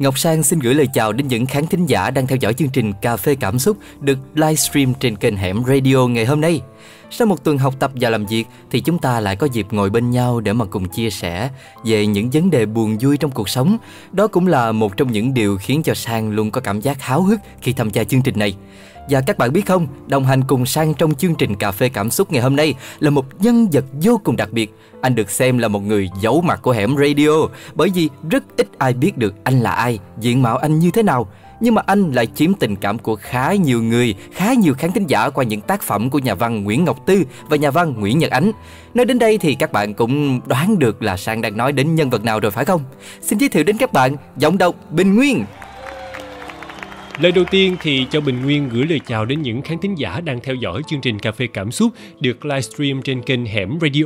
Ngọc Sang xin gửi lời chào đến những khán thính giả đang theo dõi chương trình Cà phê Cảm xúc được livestream trên kênh Hẻm Radio ngày hôm nay. Sau một tuần học tập và làm việc, thì chúng ta lại có dịp ngồi bên nhau để mà cùng chia sẻ về những vấn đề buồn vui trong cuộc sống. Đó cũng là một trong những điều khiến cho Sang luôn có cảm giác háo hức khi tham gia chương trình này. Và các bạn biết không, đồng hành cùng Sang trong chương trình Cà phê Cảm xúc ngày hôm nay là một nhân vật vô cùng đặc biệt. Anh được xem là một người giấu mặt của hẻm radio bởi vì rất ít ai biết được anh là ai, diện mạo anh như thế nào. Nhưng mà anh lại chiếm tình cảm của khá nhiều người, khá nhiều khán thính giả qua những tác phẩm của nhà văn Nguyễn Ngọc Tư và nhà văn Nguyễn Nhật Ánh. Nói đến đây thì các bạn cũng đoán được là Sang đang nói đến nhân vật nào rồi phải không? Xin giới thiệu đến các bạn giọng đọc Bình Nguyên. Lời đầu tiên thì cho Bình Nguyên gửi lời chào đến những khán thính giả đang theo dõi chương trình Cà phê Cảm xúc được livestream trên kênh Hẻm Radio.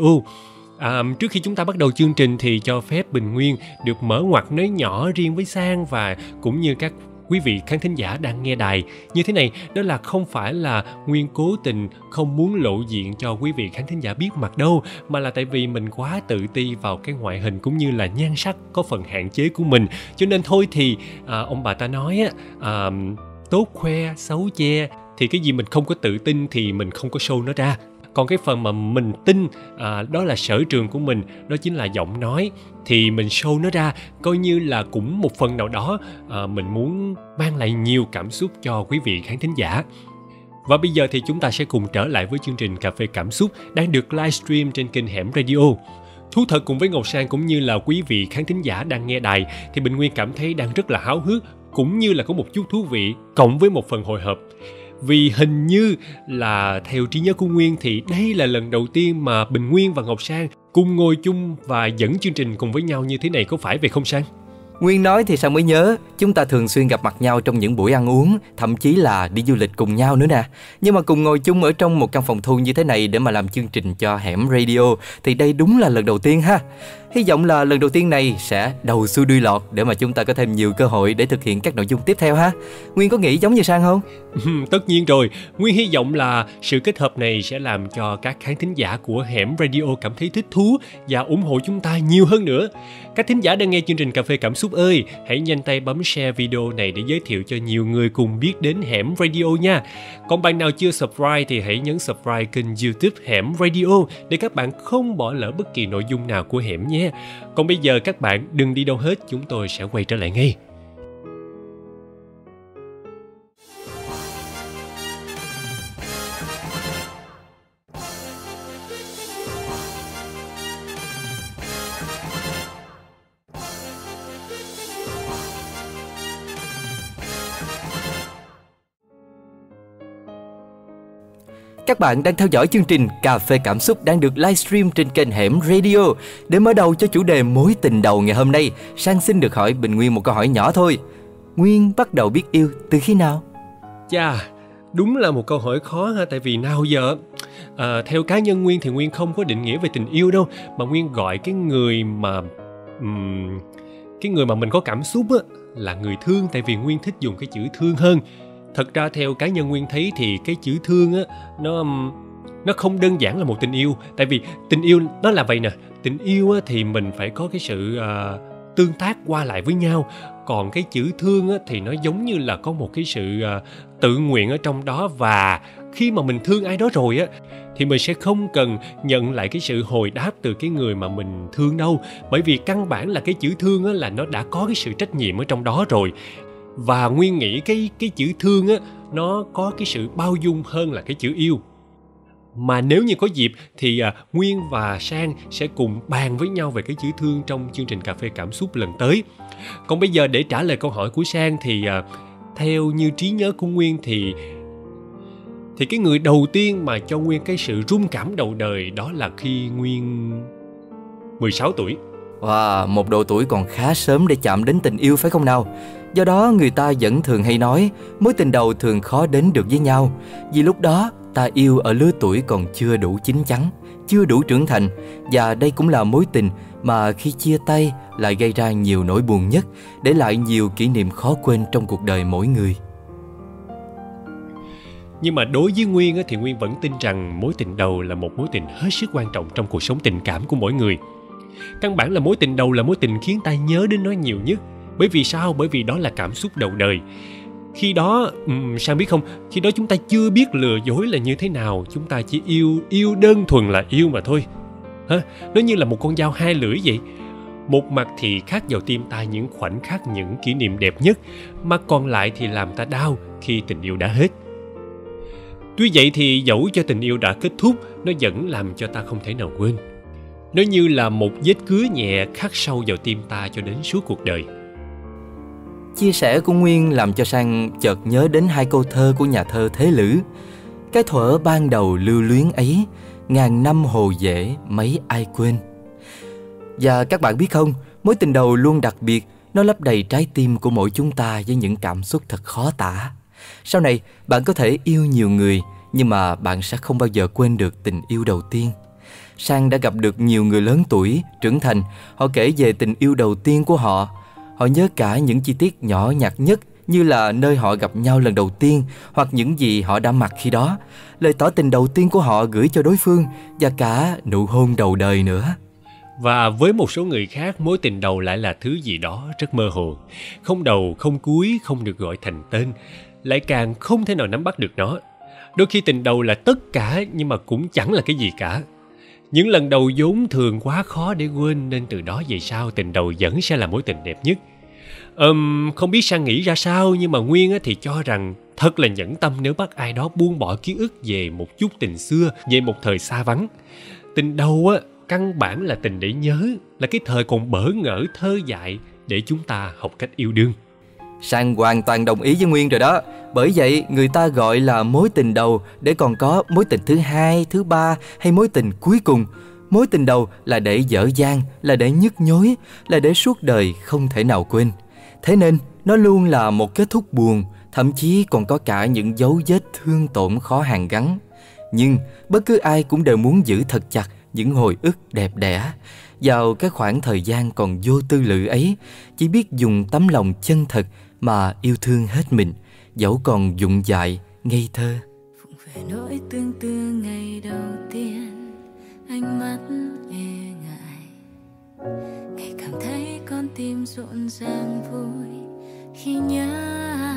À, trước khi chúng ta bắt đầu chương trình thì cho phép Bình Nguyên được mở ngoặt nói nhỏ riêng với Sang và cũng như các quý vị khán thính giả đang nghe đài như thế này đó là không phải là nguyên cố tình không muốn lộ diện cho quý vị khán thính giả biết mặt đâu mà là tại vì mình quá tự ti vào cái ngoại hình cũng như là nhan sắc có phần hạn chế của mình. Cho nên thôi thì à, ông bà ta nói á à, tốt khoe xấu che thì cái gì mình không có tự tin thì mình không có show nó ra còn cái phần mà mình tin à, đó là sở trường của mình đó chính là giọng nói. Thì mình show nó ra coi như là cũng một phần nào đó à, mình muốn mang lại nhiều cảm xúc cho quý vị khán thính giả. Và bây giờ thì chúng ta sẽ cùng trở lại với chương trình Cà phê Cảm xúc đang được livestream trên kênh Hẻm Radio. Thú thật cùng với Ngọc Sang cũng như là quý vị khán thính giả đang nghe đài thì Bình Nguyên cảm thấy đang rất là háo hức cũng như là có một chút thú vị cộng với một phần hồi hộp vì hình như là theo trí nhớ của Nguyên thì đây là lần đầu tiên mà Bình Nguyên và Ngọc Sang cùng ngồi chung và dẫn chương trình cùng với nhau như thế này có phải vậy không Sang? Nguyên nói thì sao mới nhớ, Chúng ta thường xuyên gặp mặt nhau trong những buổi ăn uống, Thậm chí là đi du lịch cùng nhau nữa nè Nhưng mà cùng ngồi chung ở trong một căn phòng thu như thế này Để mà làm chương trình cho Hẻm Radio Thì đây đúng là lần đầu tiên ha Hy vọng là lần đầu tiên này sẽ đầu xuôi đuôi lọt để mà chúng ta có thêm nhiều cơ hội để thực hiện các nội dung tiếp theo ha. Nguyên có nghĩ giống như Sang không? Tất nhiên rồi, Nguyên hy vọng là sự kết hợp này sẽ làm cho các khán thính giả của Hẻm Radio cảm thấy thích thú và ủng hộ chúng ta nhiều hơn nữa. Các thính giả đang nghe chương trình Cà phê Cảm xúc ơi, hãy nhanh tay bấm share video này để giới thiệu cho nhiều người cùng biết đến Hẻm Radio nha. Còn bạn nào chưa subscribe thì hãy nhấn subscribe kênh YouTube Hẻm Radio để các bạn không bỏ lỡ bất kỳ nội dung nào của Hẻm nhé. Còn bây giờ các bạn đừng đi đâu hết, chúng tôi sẽ quay trở lại ngay. Các bạn đang theo dõi chương trình Cà phê Cảm xúc đang được livestream trên kênh Hẻm Radio. Để mở đầu cho chủ đề mối tình đầu ngày hôm nay, Sang xin được hỏi Bình Nguyên một câu hỏi nhỏ thôi. Nguyên bắt đầu biết yêu từ khi nào? Chà, đúng là một câu hỏi khó ha tại vì nào giờ à, theo cá nhân Nguyên thì Nguyên không có định nghĩa về tình yêu đâu mà Nguyên gọi cái người mà um, cái người mà mình có cảm xúc á là người thương tại vì Nguyên thích dùng cái chữ thương hơn thật ra theo cá nhân nguyên thấy thì cái chữ thương á nó nó không đơn giản là một tình yêu. Tại vì tình yêu nó là vậy nè tình yêu á, thì mình phải có cái sự uh, tương tác qua lại với nhau. Còn cái chữ thương á, thì nó giống như là có một cái sự uh, tự nguyện ở trong đó. Và khi mà mình thương ai đó rồi á thì mình sẽ không cần nhận lại cái sự hồi đáp từ cái người mà mình thương đâu. Bởi vì căn bản là cái chữ thương á là nó đã có cái sự trách nhiệm ở trong đó rồi và nguyên nghĩ cái cái chữ thương á nó có cái sự bao dung hơn là cái chữ yêu mà nếu như có dịp thì à, Nguyên và Sang sẽ cùng bàn với nhau về cái chữ thương trong chương trình cà phê cảm xúc lần tới. Còn bây giờ để trả lời câu hỏi của Sang thì à, theo như trí nhớ của Nguyên thì thì cái người đầu tiên mà cho Nguyên cái sự rung cảm đầu đời đó là khi Nguyên 16 tuổi. Wow, một độ tuổi còn khá sớm để chạm đến tình yêu phải không nào? Do đó người ta vẫn thường hay nói mối tình đầu thường khó đến được với nhau vì lúc đó ta yêu ở lứa tuổi còn chưa đủ chín chắn, chưa đủ trưởng thành và đây cũng là mối tình mà khi chia tay lại gây ra nhiều nỗi buồn nhất, để lại nhiều kỷ niệm khó quên trong cuộc đời mỗi người. Nhưng mà đối với Nguyên thì Nguyên vẫn tin rằng mối tình đầu là một mối tình hết sức quan trọng trong cuộc sống tình cảm của mỗi người. Căn bản là mối tình đầu là mối tình khiến ta nhớ đến nó nhiều nhất bởi vì sao? Bởi vì đó là cảm xúc đầu đời. Khi đó um, sang biết không? Khi đó chúng ta chưa biết lừa dối là như thế nào. Chúng ta chỉ yêu yêu đơn thuần là yêu mà thôi. Hả? Nó như là một con dao hai lưỡi vậy. Một mặt thì khắc vào tim ta những khoảnh khắc những kỷ niệm đẹp nhất mà còn lại thì làm ta đau khi tình yêu đã hết. Tuy vậy thì dẫu cho tình yêu đã kết thúc nó vẫn làm cho ta không thể nào quên. Nó như là một vết cứa nhẹ khắc sâu vào tim ta cho đến suốt cuộc đời. Chia sẻ của Nguyên làm cho Sang chợt nhớ đến hai câu thơ của nhà thơ Thế Lữ. Cái thuở ban đầu lưu luyến ấy, ngàn năm hồ dễ mấy ai quên. Và các bạn biết không, mối tình đầu luôn đặc biệt, nó lấp đầy trái tim của mỗi chúng ta với những cảm xúc thật khó tả. Sau này, bạn có thể yêu nhiều người, nhưng mà bạn sẽ không bao giờ quên được tình yêu đầu tiên. Sang đã gặp được nhiều người lớn tuổi, trưởng thành, họ kể về tình yêu đầu tiên của họ, Họ nhớ cả những chi tiết nhỏ nhặt nhất như là nơi họ gặp nhau lần đầu tiên hoặc những gì họ đã mặc khi đó, lời tỏ tình đầu tiên của họ gửi cho đối phương và cả nụ hôn đầu đời nữa. Và với một số người khác, mối tình đầu lại là thứ gì đó rất mơ hồ. Không đầu, không cuối, không được gọi thành tên, lại càng không thể nào nắm bắt được nó. Đôi khi tình đầu là tất cả nhưng mà cũng chẳng là cái gì cả. Những lần đầu vốn thường quá khó để quên nên từ đó về sau tình đầu vẫn sẽ là mối tình đẹp nhất. Um, không biết sang nghĩ ra sao nhưng mà Nguyên thì cho rằng thật là nhẫn tâm nếu bắt ai đó buông bỏ ký ức về một chút tình xưa, về một thời xa vắng. Tình đầu á, căn bản là tình để nhớ, là cái thời còn bỡ ngỡ thơ dại để chúng ta học cách yêu đương. Sang hoàn toàn đồng ý với Nguyên rồi đó. Bởi vậy người ta gọi là mối tình đầu Để còn có mối tình thứ hai, thứ ba hay mối tình cuối cùng. Mối tình đầu là để dở dang, là để nhức nhối Là để suốt đời không thể nào quên. Thế nên nó luôn là một kết thúc buồn Thậm chí còn có cả những dấu vết thương tổn khó hàn gắn. Nhưng bất cứ ai cũng đều muốn giữ thật chặt những hồi ức đẹp đẽ. Vào cái khoảng thời gian còn vô tư lự ấy chỉ biết dùng tấm lòng chân thật mà yêu thương hết mình, dẫu còn dụng dại, ngây thơ. Phụng về nỗi tương tư ngày đầu tiên, ánh mắt e ngại. Ngày cảm thấy con tim rộn ràng vui khi nhớ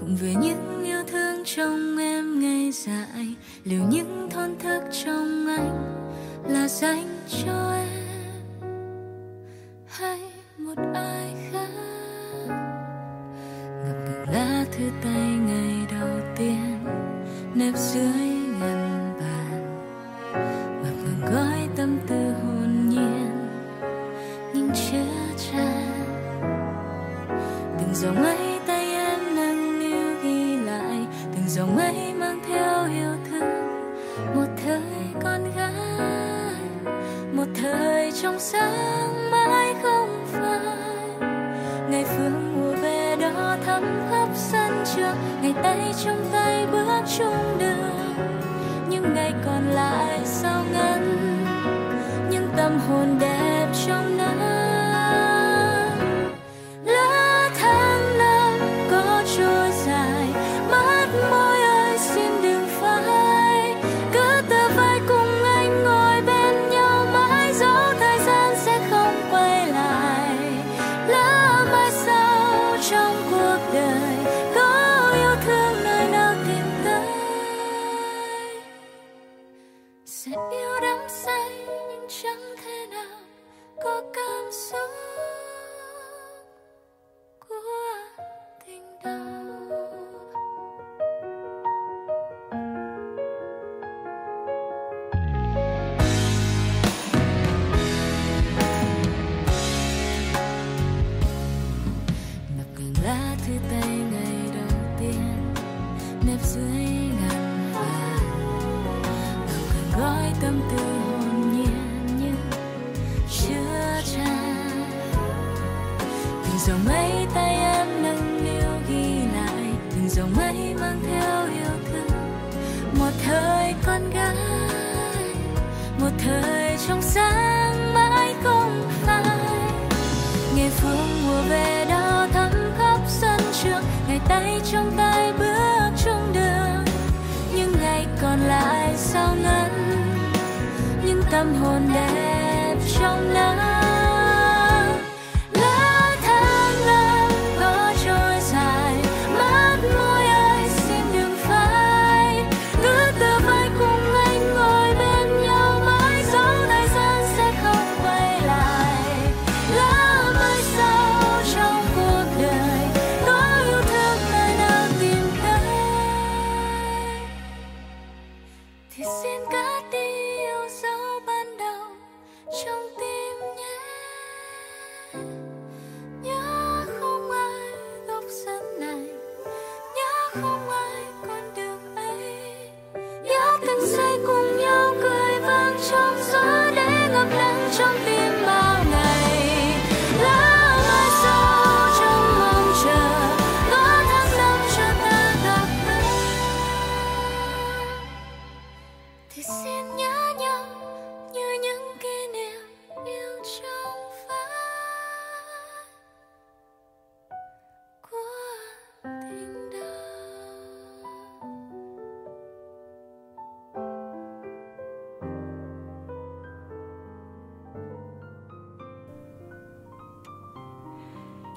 vụng về những yêu thương trong em ngày dài, liệu những thôn thức trong anh là dành cho em hay một ai khác? Lá thư tay ngày đầu tiên, nếp dưới ngăn bàn. Ngập ngừng gói tâm tư hồn nhiên, nhưng chưa tràn. Từng dòng ấy tay em nâng niu ghi lại, từng dòng ấy mang theo yêu thương. Một thời con gái, một thời trong sáng mãi không về thắm khắp sân trường. Ngày tay trong tay bước chung đường. Những ngày còn lại sao ngắn? Những tâm hồn đẹp con gái. Một thời trong sáng mãi không phai. Ngày phương mùa về đó thắm khắp sân trường. Ngày tay trong tay bước chung đường. Những ngày còn lại sao ngắn? Những tâm hồn đẹp trong nắng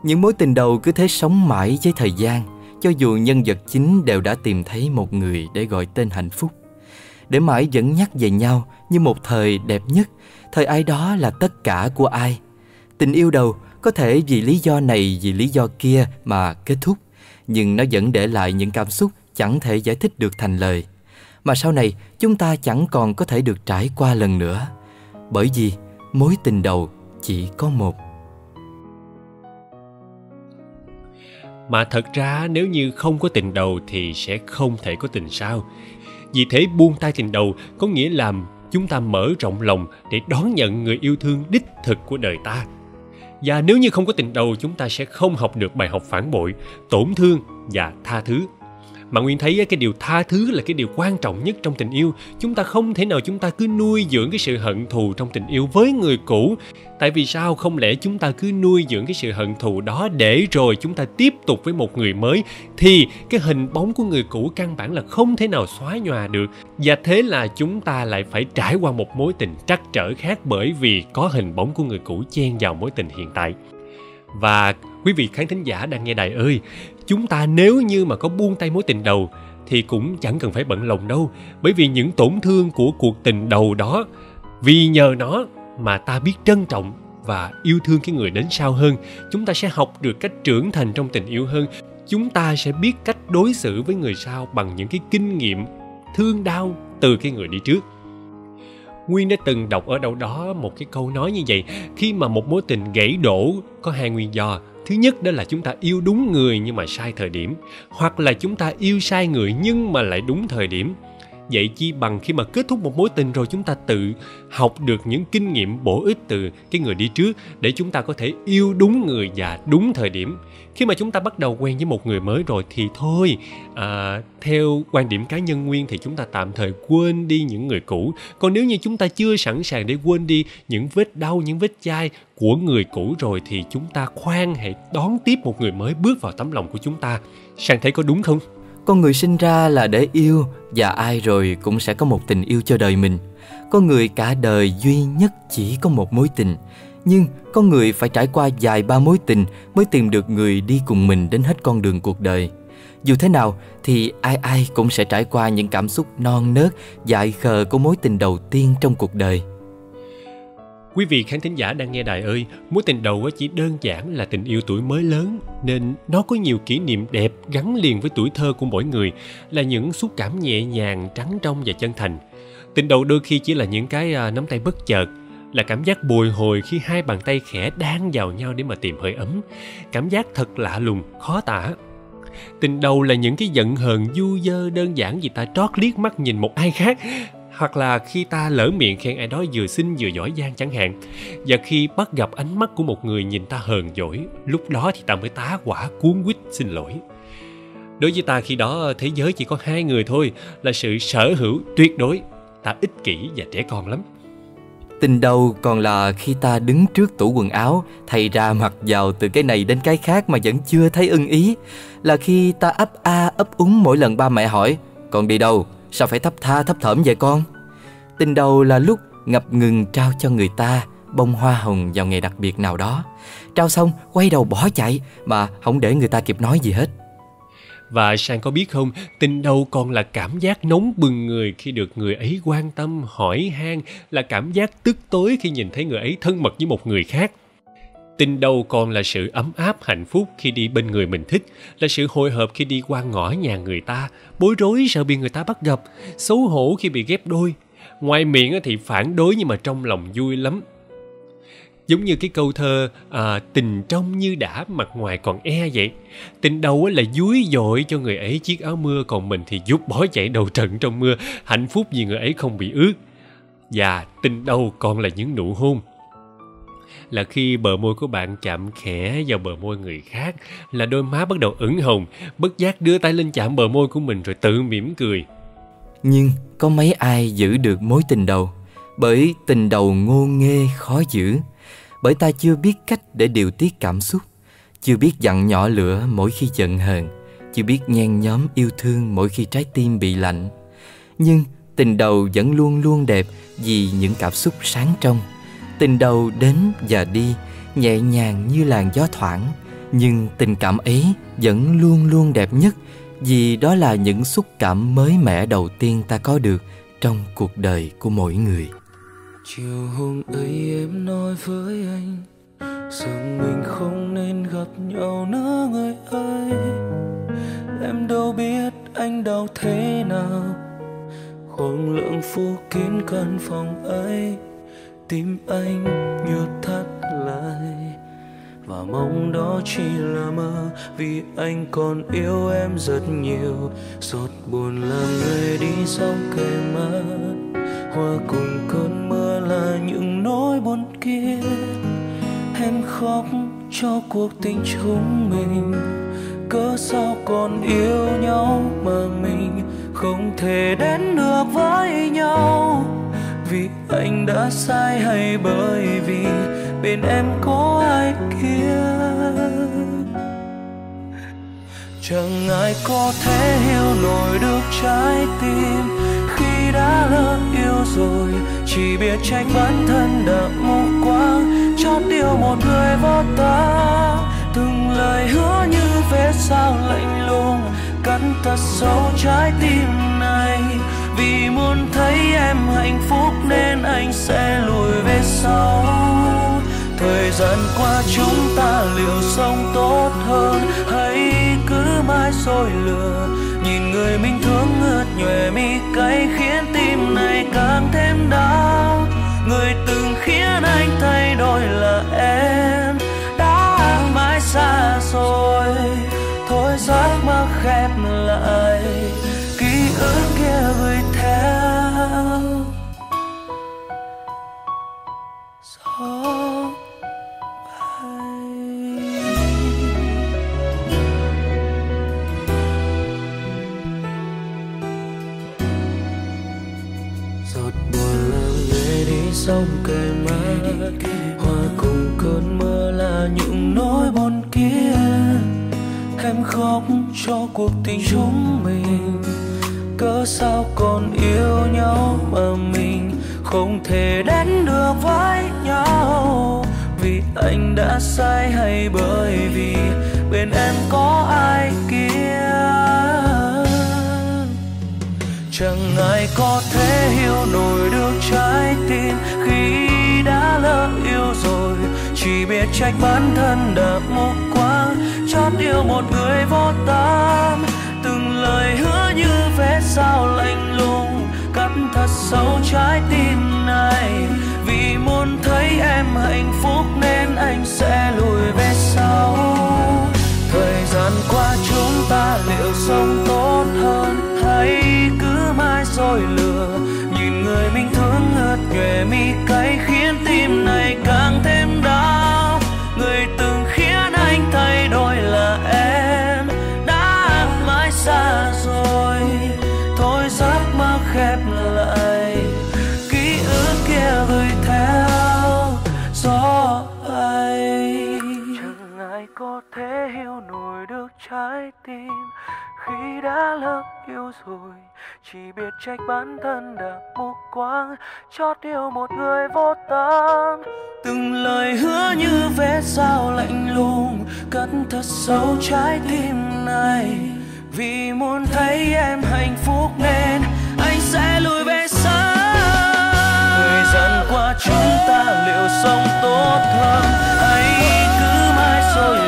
Những mối tình đầu cứ thế sống mãi với thời gian, Cho dù nhân vật chính đều đã tìm thấy một người để gọi tên hạnh phúc. Để mãi dẫn nhắc về nhau như một thời đẹp nhất, Thời ai đó là tất cả của ai. Tình yêu đầu có thể vì lý do này, vì lý do kia mà kết thúc, Nhưng nó vẫn để lại những cảm xúc chẳng thể giải thích được thành lời. Mà sau này, chúng ta chẳng còn có thể được trải qua lần nữa, Bởi vì mối tình đầu chỉ có một. Mà thật ra nếu như không có tình đầu thì sẽ không thể có tình sau. Vì thế buông tay tình đầu có nghĩa là chúng ta mở rộng lòng để đón nhận người yêu thương đích thực của đời ta. Và nếu như không có tình đầu chúng ta sẽ không học được bài học phản bội, tổn thương và tha thứ mà nguyên thấy cái điều tha thứ là cái điều quan trọng nhất trong tình yêu. Chúng ta không thể nào chúng ta cứ nuôi dưỡng cái sự hận thù trong tình yêu với người cũ. Tại vì sao? Không lẽ chúng ta cứ nuôi dưỡng cái sự hận thù đó để rồi chúng ta tiếp tục với một người mới? Thì cái hình bóng của người cũ căn bản là không thể nào xóa nhòa được. Và thế là chúng ta lại phải trải qua một mối tình trắc trở khác bởi vì có hình bóng của người cũ chen vào mối tình hiện tại. Và quý vị khán thính giả đang nghe đài ơi chúng ta nếu như mà có buông tay mối tình đầu thì cũng chẳng cần phải bận lòng đâu. Bởi vì những tổn thương của cuộc tình đầu đó, vì nhờ nó mà ta biết trân trọng và yêu thương cái người đến sau hơn. Chúng ta sẽ học được cách trưởng thành trong tình yêu hơn. Chúng ta sẽ biết cách đối xử với người sau bằng những cái kinh nghiệm thương đau từ cái người đi trước. Nguyên đã từng đọc ở đâu đó một cái câu nói như vậy, Khi mà một mối tình gãy đổ, có hai nguyên do. Thứ nhất đó là chúng ta yêu đúng người nhưng mà sai thời điểm, Hoặc là chúng ta yêu sai người nhưng mà lại đúng thời điểm. Vậy chi bằng khi mà kết thúc một mối tình rồi chúng ta tự học được những kinh nghiệm bổ ích từ cái người đi trước để chúng ta có thể yêu đúng người và đúng thời điểm. Khi mà chúng ta bắt đầu quen với một người mới rồi thì thôi à, theo quan điểm cá nhân nguyên thì chúng ta tạm thời quên đi những người cũ. Còn nếu như chúng ta chưa sẵn sàng để quên đi những vết đau những vết chai của người cũ rồi thì chúng ta khoan hãy đón tiếp một người mới bước vào tấm lòng của chúng ta. Sang thấy có đúng không? Con người sinh ra là để yêu và ai rồi cũng sẽ có một tình yêu cho đời mình. Con người cả đời duy nhất chỉ có một mối tình. Nhưng con người phải trải qua dài ba mối tình mới tìm được người đi cùng mình đến hết con đường cuộc đời. Dù thế nào thì ai ai cũng sẽ trải qua những cảm xúc non nớt, dại khờ của mối tình đầu tiên trong cuộc đời. Quý vị khán thính giả đang nghe đài ơi, mối tình đầu chỉ đơn giản là tình yêu tuổi mới lớn nên nó có nhiều kỷ niệm đẹp gắn liền với tuổi thơ của mỗi người là những xúc cảm nhẹ nhàng, trắng trong và chân thành. Tình đầu đôi khi chỉ là những cái à, nắm tay bất chợt, là cảm giác bồi hồi khi hai bàn tay khẽ đan vào nhau để mà tìm hơi ấm. Cảm giác thật lạ lùng, khó tả. Tình đầu là những cái giận hờn du dơ đơn giản vì ta trót liếc mắt nhìn một ai khác hoặc là khi ta lỡ miệng khen ai đó vừa xinh vừa giỏi giang chẳng hạn. Và khi bắt gặp ánh mắt của một người nhìn ta hờn dỗi, lúc đó thì ta mới tá quả cuốn quýt xin lỗi. Đối với ta khi đó, thế giới chỉ có hai người thôi, là sự sở hữu tuyệt đối. Ta ích kỷ và trẻ con lắm. Tình đầu còn là khi ta đứng trước tủ quần áo, thay ra mặc vào từ cái này đến cái khác mà vẫn chưa thấy ưng ý. Là khi ta ấp a ấp úng mỗi lần ba mẹ hỏi còn đi đâu? Sao phải thấp tha thấp thởm vậy con? Tình đầu là lúc ngập ngừng trao cho người ta bông hoa hồng vào ngày đặc biệt nào đó. Trao xong quay đầu bỏ chạy Mà không để người ta kịp nói gì hết. Và Sang có biết không, tình đầu còn là cảm giác nóng bừng người khi được người ấy quan tâm, hỏi han, là cảm giác tức tối khi nhìn thấy người ấy thân mật với một người khác. Tình đầu còn là sự ấm áp hạnh phúc khi đi bên người mình thích, là sự hồi hộp khi đi qua ngõ nhà người ta, bối rối sợ bị người ta bắt gặp, xấu hổ khi bị ghép đôi. Ngoài miệng thì phản đối nhưng mà trong lòng vui lắm. Giống như cái câu thơ à, tình trong như đã mặt ngoài còn e vậy. Tình đầu là dúi dội cho người ấy chiếc áo mưa còn mình thì giúp bó chạy đầu trận trong mưa, hạnh phúc vì người ấy không bị ướt. Và tình đầu còn là những nụ hôn là khi bờ môi của bạn chạm khẽ vào bờ môi người khác, là đôi má bắt đầu ửng hồng, bất giác đưa tay lên chạm bờ môi của mình rồi tự mỉm cười. Nhưng có mấy ai giữ được mối tình đầu? Bởi tình đầu ngô nghê khó giữ. Bởi ta chưa biết cách để điều tiết cảm xúc. Chưa biết dặn nhỏ lửa mỗi khi giận hờn. Chưa biết nhen nhóm yêu thương mỗi khi trái tim bị lạnh. Nhưng tình đầu vẫn luôn luôn đẹp vì những cảm xúc sáng trong tình đầu đến và đi, nhẹ nhàng như làn gió thoảng. Nhưng tình cảm ấy vẫn luôn luôn đẹp nhất, vì đó là những xúc cảm mới mẻ đầu tiên ta có được trong cuộc đời của mỗi người. Chiều hôm ấy em nói với anh rằng mình không nên gặp nhau nữa, người ơi. Em đâu biết anh đau thế nào. Khoảng lượng phủ kín căn phòng ấy tim anh như thắt lại. Và mong đó chỉ là mơ, vì anh còn yêu em rất nhiều. Giọt buồn làm người đi sau kề mắt hoa cùng cơn mưa là những nỗi buồn kia. Em khóc cho cuộc tình chúng mình. Cớ sao còn yêu nhau mà mình không thể đến được với nhau? Vì anh đã sai hay bởi vì bên em có ai kia? Chẳng ai có thể hiểu nổi được trái tim. Khi đã lỡ yêu rồi, chỉ biết trách bản thân đã mù quáng. Chót yêu một người vô ta, từng lời hứa như vết sao lạnh lùng. Cắn thật sâu trái tim này vì muốn thấy em hạnh phúc nên anh sẽ lùi về sau. Thời gian qua chúng ta liệu sống tốt hơn. Hay cứ mãi soi lừa nhìn người mình thương ngượt nhòe mi cay, khiến tim này càng thêm đau. Người từng khiến anh thay đổi là em, đã mãi xa rồi. Thôi giấc mơ khép sông cây mắt hoa cùng cơn mưa là những nỗi buồn kia. Em khóc cho cuộc tình chúng mình. Cớ sao còn yêu nhau mà mình không thể đến được với nhau? Vì anh đã sai hay bởi vì bên em có ai kia? Chẳng ai có thể hiểu nổi được trái tim khi đã lỡ yêu rồi. Chỉ biết trách bản thân đã mù quáng chót yêu một người vô tâm. Từng lời hứa như vé sao lạnh lùng, cắt thật sâu trái tim này. Vì muốn thấy em hạnh phúc nên anh sẽ lùi về sau. Thời gian qua chúng ta liệu sống tốt hơn? Dối lừa. Nhìn người mình thương ngất nhòe mình chỉ biết trách bản thân đã mù quáng chót yêu một người vô tâm. Từng lời hứa như vẽ sao lạnh lùng, cất thật sâu trái tim này. Vì muốn thấy em hạnh phúc nên anh sẽ lùi về xa. thời gian qua chúng ta liệu sống tốt hơn? Hay cứ mãi sôi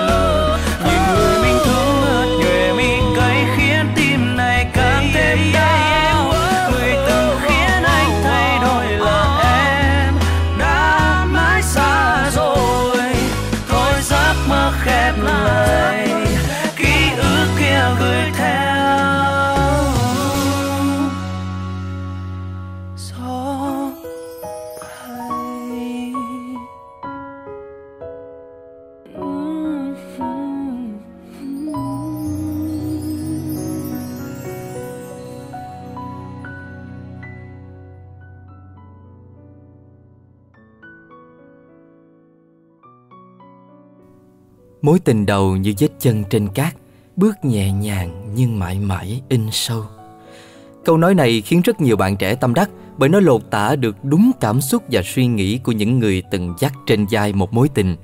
Mối tình đầu như vết chân trên cát Bước nhẹ nhàng nhưng mãi mãi in sâu Câu nói này khiến rất nhiều bạn trẻ tâm đắc bởi nó lột tả được đúng cảm xúc và suy nghĩ của những người từng dắt trên vai một mối tình.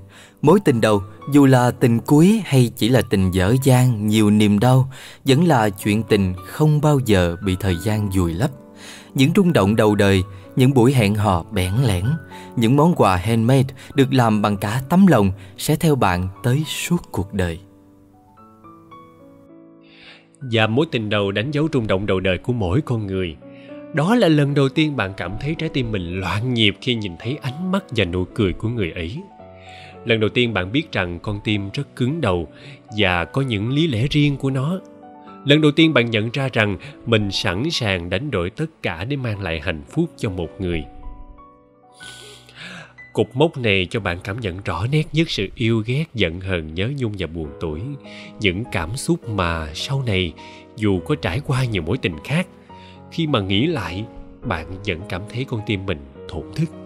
Mối tình đầu, dù là tình cuối hay chỉ là tình dở dang, nhiều niềm đau, vẫn là chuyện tình không bao giờ bị thời gian vùi lấp. Những rung động đầu đời, những buổi hẹn hò bẽn lẽn, những món quà handmade được làm bằng cả tấm lòng sẽ theo bạn tới suốt cuộc đời. Và mối tình đầu đánh dấu rung động đầu đời của mỗi con người. Đó là lần đầu tiên bạn cảm thấy trái tim mình loạn nhịp khi nhìn thấy ánh mắt và nụ cười của người ấy. Lần đầu tiên bạn biết rằng con tim rất cứng đầu và có những lý lẽ riêng của nó. Lần đầu tiên bạn nhận ra rằng mình sẵn sàng đánh đổi tất cả để mang lại hạnh phúc cho một người. Cục mốc này cho bạn cảm nhận rõ nét nhất sự yêu ghét, giận hờn, nhớ nhung và buồn tuổi. Những cảm xúc mà sau này dù có trải qua nhiều mối tình khác, khi mà nghĩ lại, bạn vẫn cảm thấy con tim mình thổn thức.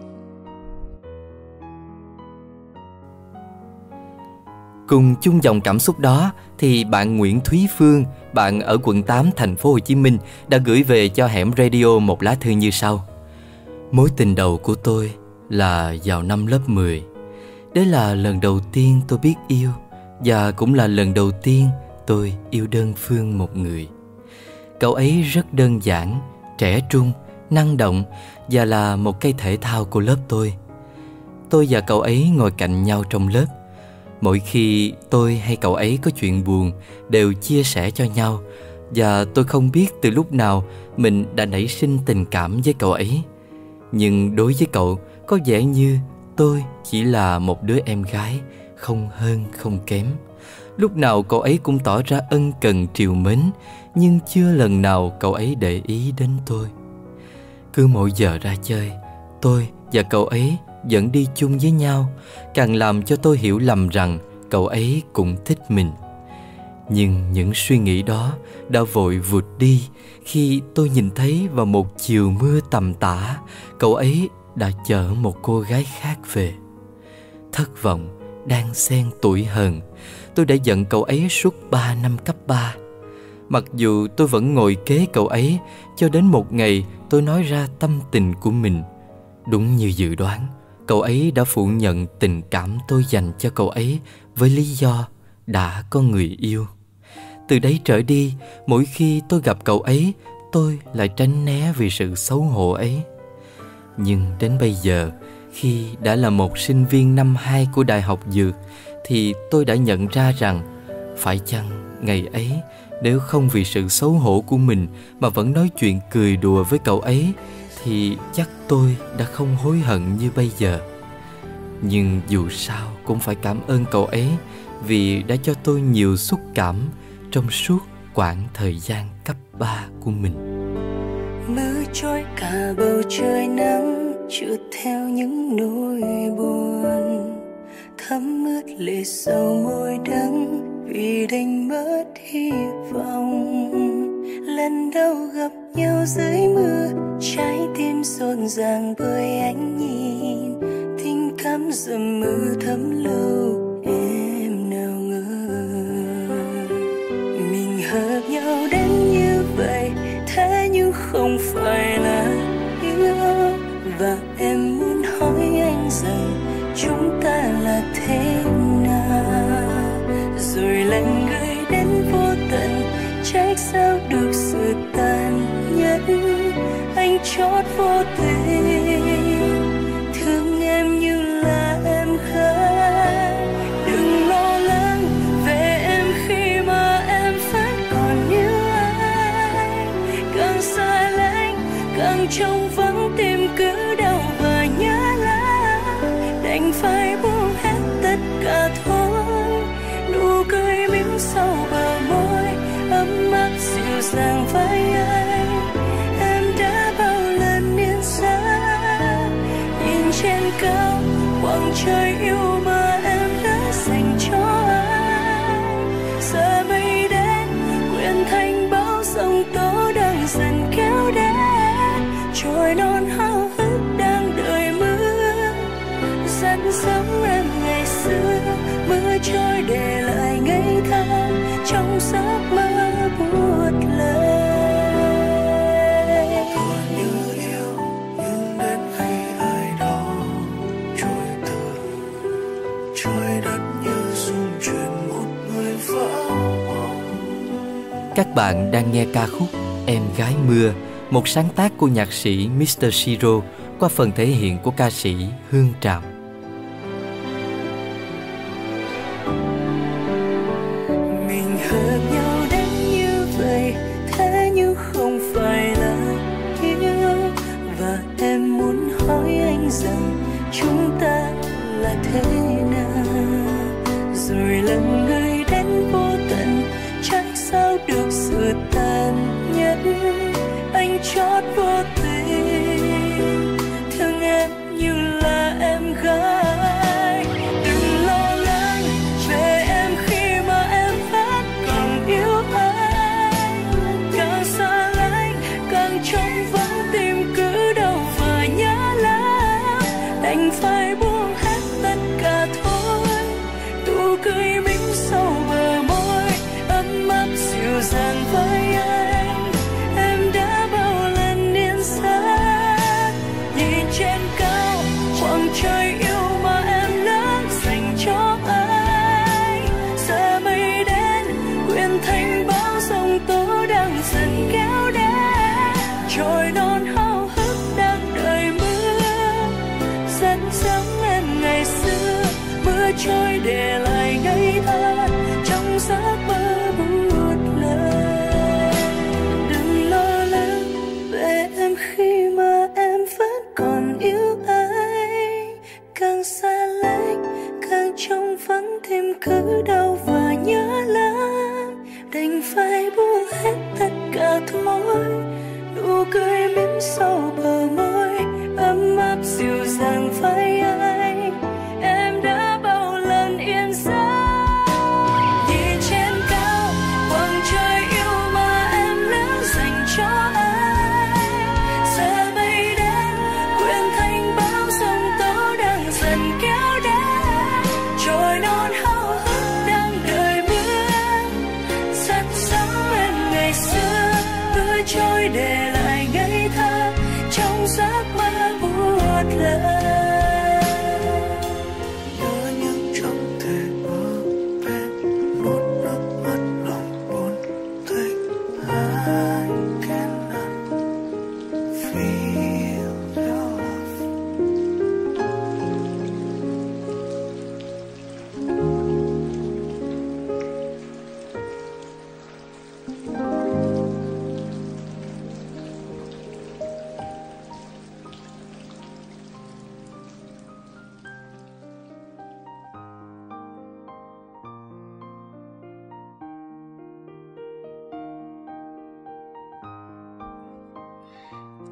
Cùng chung dòng cảm xúc đó thì bạn Nguyễn Thúy Phương, bạn ở quận 8 thành phố Hồ Chí Minh đã gửi về cho hẻm radio một lá thư như sau. Mối tình đầu của tôi là vào năm lớp 10. Đấy là lần đầu tiên tôi biết yêu và cũng là lần đầu tiên tôi yêu đơn phương một người. Cậu ấy rất đơn giản, trẻ trung, năng động và là một cây thể thao của lớp tôi. Tôi và cậu ấy ngồi cạnh nhau trong lớp. Mỗi khi tôi hay cậu ấy có chuyện buồn đều chia sẻ cho nhau. Và tôi không biết từ lúc nào mình đã nảy sinh tình cảm với cậu ấy. Nhưng đối với cậu, có vẻ như tôi chỉ là một đứa em gái không hơn không kém. Lúc nào cậu ấy cũng tỏ ra ân cần triều mến nhưng chưa lần nào cậu ấy để ý đến tôi. Cứ mỗi giờ ra chơi tôi và cậu ấy dẫn đi chung với nhau, càng làm cho tôi hiểu lầm rằng cậu ấy cũng thích mình. Nhưng những suy nghĩ đó đã vội vụt đi khi tôi nhìn thấy vào một chiều mưa tầm tã, cậu ấy đã chở một cô gái khác về. Thất vọng, đang xen tuổi hờn, tôi đã giận cậu ấy suốt ba năm cấp ba. Mặc dù tôi vẫn ngồi kế cậu ấy, cho đến một ngày tôi nói ra tâm tình của mình. Đúng như dự đoán cậu ấy đã phủ nhận tình cảm tôi dành cho cậu ấy với lý do đã có người yêu. Từ đấy trở đi mỗi khi tôi gặp cậu ấy tôi lại tránh né vì sự xấu hổ ấy. Nhưng đến bây giờ, khi đã là một sinh viên năm 2 của Đại học Dược, thì tôi đã nhận ra rằng phải chăng ngày ấy nếu không vì sự xấu hổ của mình mà vẫn nói chuyện cười đùa với cậu ấy thì chắc tôi đã không hối hận như bây giờ. Nhưng dù sao cũng phải cảm ơn cậu ấy vì đã cho tôi nhiều xúc cảm trong suốt quãng thời gian cấp 3 của mình. Mưa trôi cả bầu trời nắng, trượt theo những nỗi buồn. Thấm ướt lệ sầu môi đắng, vì đành mất hy vọng lần đầu gặp nhau dưới mưa, trái tim rộn ràng bởi ánh nhìn. Tình cảm dầm mưa thấm lâu, em nào ngờ. Mình hợp nhau đến như vậy thế nhưng không phải là yêu. Và em muốn hỏi anh rằng, chúng ta là thế nào? Rồi lần gửi đến vô tận, trách sao tàn nhẫn anh chót vô tình rất giống em ngày xưa mưa trôi để lại ngây thơ trong giấc mơ buốt lời các bạn đang nghe ca khúc em gái mưa một sáng tác của nhạc sĩ Mr. Siro qua phần thể hiện của ca sĩ Hương Trạm.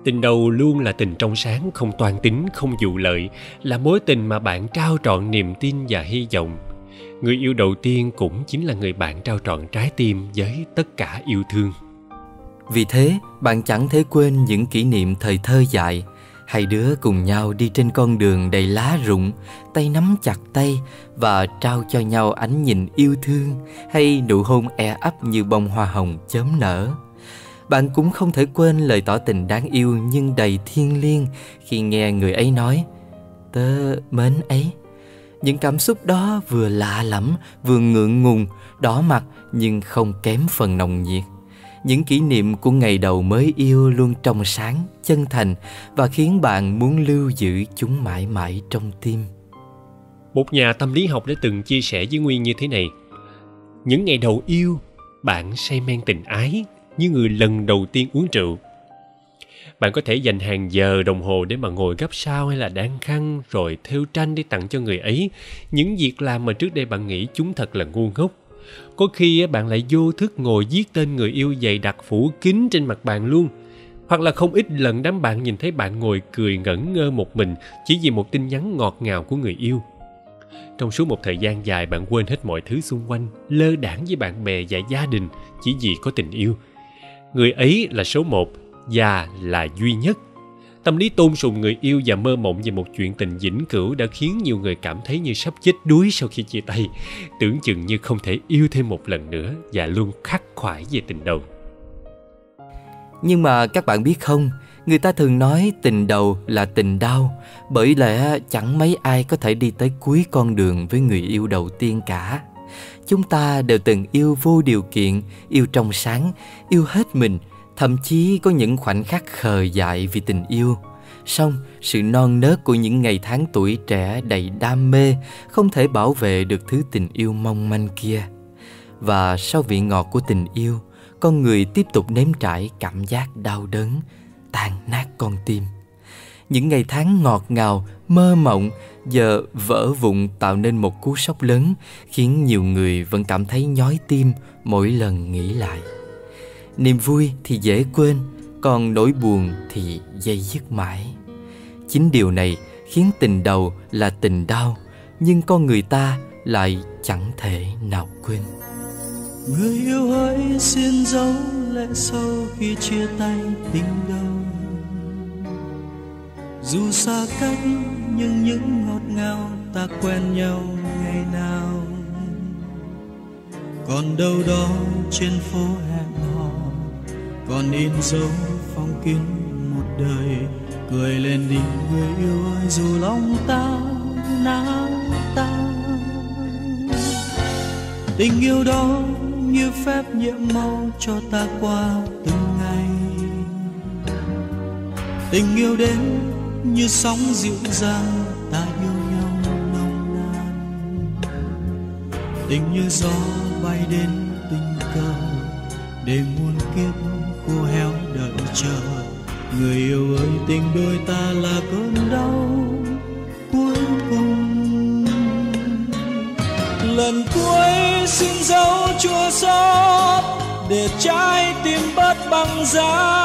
Tình đầu luôn là tình trong sáng, không toan tính, không dụ lợi, là mối tình mà bạn trao trọn niềm tin và hy vọng. Người yêu đầu tiên cũng chính là người bạn trao trọn trái tim với tất cả yêu thương. Vì thế, bạn chẳng thể quên những kỷ niệm thời thơ dại. Hai đứa cùng nhau đi trên con đường đầy lá rụng, tay nắm chặt tay và trao cho nhau ánh nhìn yêu thương hay nụ hôn e ấp như bông hoa hồng chớm nở. Bạn cũng không thể quên lời tỏ tình đáng yêu nhưng đầy thiêng liêng khi nghe người ấy nói Tớ mến ấy. Những cảm xúc đó vừa lạ lẫm, vừa ngượng ngùng, đỏ mặt nhưng không kém phần nồng nhiệt. Những kỷ niệm của ngày đầu mới yêu luôn trong sáng, chân thành và khiến bạn muốn lưu giữ chúng mãi mãi trong tim. Một nhà tâm lý học đã từng chia sẻ với Nguyên như thế này. Những ngày đầu yêu, bạn say men tình ái như người lần đầu tiên uống rượu. Bạn có thể dành hàng giờ đồng hồ để mà ngồi gấp sao hay là đan khăn rồi thêu tranh để tặng cho người ấy. Những việc làm mà trước đây bạn nghĩ chúng thật là ngu ngốc. Có khi bạn lại vô thức ngồi viết tên người yêu dày đặc phủ kín trên mặt bàn luôn. Hoặc là không ít lần đám bạn nhìn thấy bạn ngồi cười ngẩn ngơ một mình chỉ vì một tin nhắn ngọt ngào của người yêu. Trong suốt một thời gian dài bạn quên hết mọi thứ xung quanh, lơ đảng với bạn bè và gia đình chỉ vì có tình yêu. Người ấy là số một và là duy nhất. Tâm lý tôn sùng người yêu và mơ mộng về một chuyện tình vĩnh cửu đã khiến nhiều người cảm thấy như sắp chết đuối sau khi chia tay, tưởng chừng như không thể yêu thêm một lần nữa và luôn khắc khoải về tình đầu. Nhưng mà các bạn biết không, người ta thường nói tình đầu là tình đau, bởi lẽ chẳng mấy ai có thể đi tới cuối con đường với người yêu đầu tiên cả. Chúng ta đều từng yêu vô điều kiện, yêu trong sáng, yêu hết mình, thậm chí có những khoảnh khắc khờ dại vì tình yêu. Song, sự non nớt của những ngày tháng tuổi trẻ đầy đam mê không thể bảo vệ được thứ tình yêu mong manh kia. Và sau vị ngọt của tình yêu, con người tiếp tục nếm trải cảm giác đau đớn, tan nát con tim. Những ngày tháng ngọt ngào, mơ mộng giờ vỡ vụn tạo nên một cú sốc lớn khiến nhiều người vẫn cảm thấy nhói tim mỗi lần nghĩ lại. Niềm vui thì dễ quên, còn nỗi buồn thì dây dứt mãi. Chính điều này khiến tình đầu là tình đau, nhưng con người ta lại chẳng thể nào quên. Người yêu hỡi xin giấu lệ sâu khi chia tay tình đầu dù xa cách, nhưng những ngọt ngào ta quen nhau ngày nào. Còn đâu đó trên phố hẹn hò, Còn in dấu phong kiến một đời. Cười lên đi, người yêu ơi, dù lòng ta nát ta. Tình yêu đó như phép nhiệm màu cho ta qua từng ngày. Tình yêu đến như sóng dịu dàng ta yêu nhau nồng nàn. Tình như gió bay đến tình cờ, để muôn kiếp khô héo đợi chờ. Người yêu ơi, tình đôi ta là cơn đau cuối cùng. Lần cuối xin dấu chua xót, để trái tim bớt băng giá.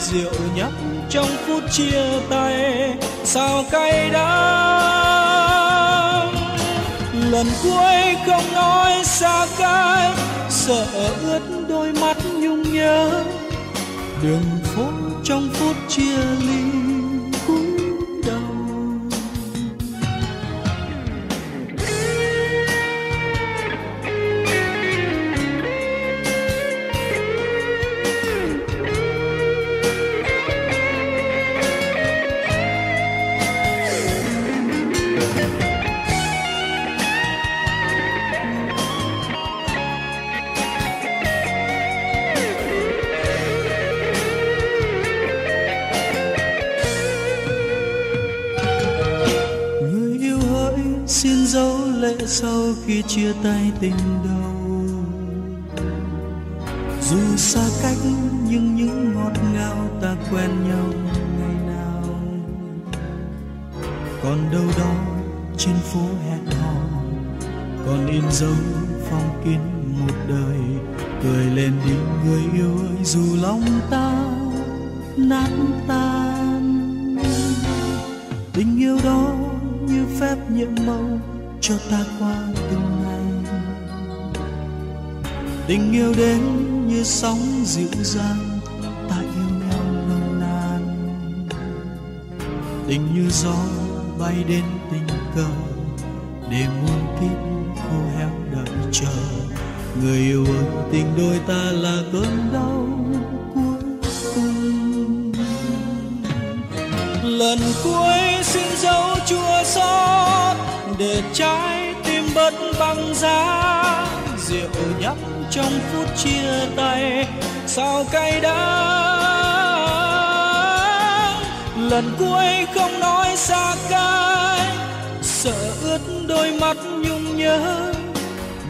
Rượu nhấp trong phút chia tay, sao cay đắng? Lần cuối không nói xa cách, sợ ướt đôi mắt nhung nhớ. Đường phố trong phút chia ly khi chia tay tình đầu dù xa cách, nhưng những ngọt ngào ta quen nhau ngày nào còn đâu đó trên phố hẹn hò, còn in dấu phong kín một đời cười lên đi, người yêu ơi, dù lòng ta nát ta. Cho ta qua từng ngày. Tình yêu đến như sóng dịu dàng, ta yêu nhau nồng nàn. Tình như gió bay đến tình cờ, để muôn kiếp khô héo đợi chờ. Người yêu ơi tình đôi ta là cơn đau cuối cùng. Lần cuối để trái tim bớt băng giá. Rượu nhấp trong phút chia tay, sao cay đắng? Lần cuối không nói xa cách, sợ ướt đôi mắt nhung nhớ.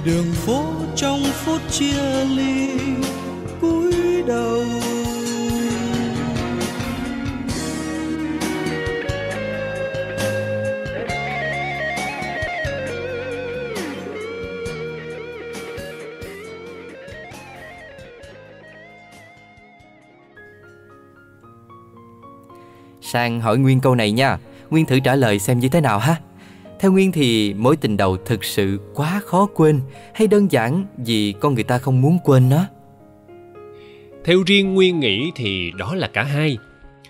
Đường phố trong phút chia ly, cúi đầu Sang hỏi Nguyên câu này nha. Nguyên thử trả lời xem như thế nào ha. Theo Nguyên thì mối tình đầu thực sự quá khó quên Hay đơn giản vì con người ta không muốn quên nó? Theo riêng Nguyên nghĩ thì đó là cả hai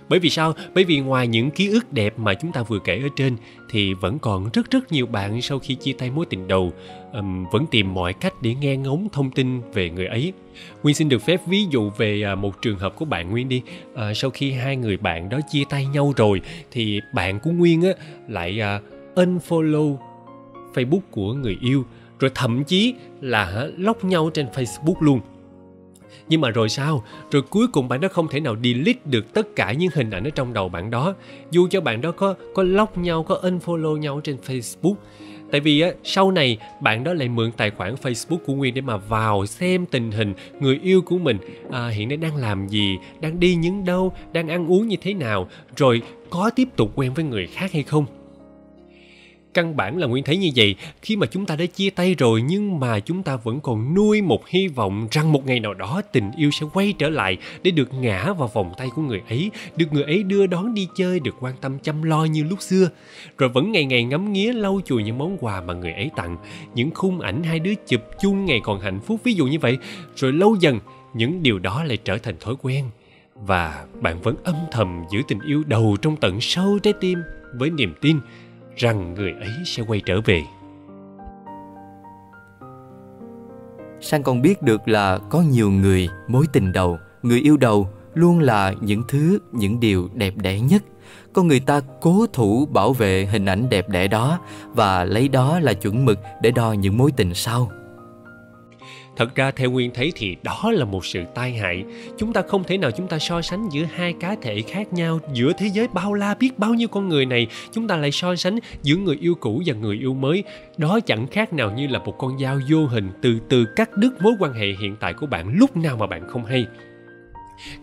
bởi vì sao? Bởi vì ngoài những ký ức đẹp mà chúng ta vừa kể ở trên thì vẫn còn rất rất nhiều bạn sau khi chia tay mối tình đầu um, vẫn tìm mọi cách để nghe ngóng thông tin về người ấy. Nguyên xin được phép ví dụ về à, một trường hợp của bạn Nguyên đi. À, sau khi hai người bạn đó chia tay nhau rồi thì bạn của Nguyên á lại uh, unfollow Facebook của người yêu rồi thậm chí là lóc nhau trên Facebook luôn nhưng mà rồi sao? Rồi cuối cùng bạn đó không thể nào delete được tất cả những hình ảnh ở trong đầu bạn đó. Dù cho bạn đó có có lóc nhau có unfollow nhau trên facebook. Tại vì á sau này bạn đó lại mượn tài khoản facebook của nguyên để mà vào xem tình hình người yêu của mình. À, hiện nay đang làm gì? Đang đi những đâu? Đang ăn uống như thế nào? Rồi có tiếp tục quen với người khác hay không? Căn bản là nguyên thấy như vậy. Khi mà chúng ta đã chia tay rồi, nhưng mà chúng ta vẫn còn nuôi một hy vọng rằng một ngày nào đó tình yêu sẽ quay trở lại để được ngã vào vòng tay của người ấy, được người ấy đưa đón đi chơi, được quan tâm chăm lo như lúc xưa. Rồi vẫn ngày ngày ngắm nghía lau chùi những món quà mà người ấy tặng, những khung ảnh hai đứa chụp chung ngày còn hạnh phúc, ví dụ như vậy. Rồi lâu dần, những điều đó lại trở thành thói quen. Và bạn vẫn âm thầm giữ tình yêu đầu trong tận sâu trái tim với niềm tin rằng người ấy sẽ quay trở về. Sang còn biết được là có nhiều người, mối tình đầu, người yêu đầu luôn là những thứ, những điều đẹp đẽ nhất. Con người ta cố thủ bảo vệ hình ảnh đẹp đẽ đó và lấy đó là chuẩn mực để đo những mối tình sau thật ra theo nguyên thấy thì đó là một sự tai hại. Chúng ta không thể nào chúng ta so sánh giữa hai cá thể khác nhau. Giữa thế giới bao la biết bao nhiêu con người này, chúng ta lại so sánh giữa người yêu cũ và người yêu mới. Đó chẳng khác nào như là một con dao vô hình từ từ cắt đứt mối quan hệ hiện tại của bạn lúc nào mà bạn không hay.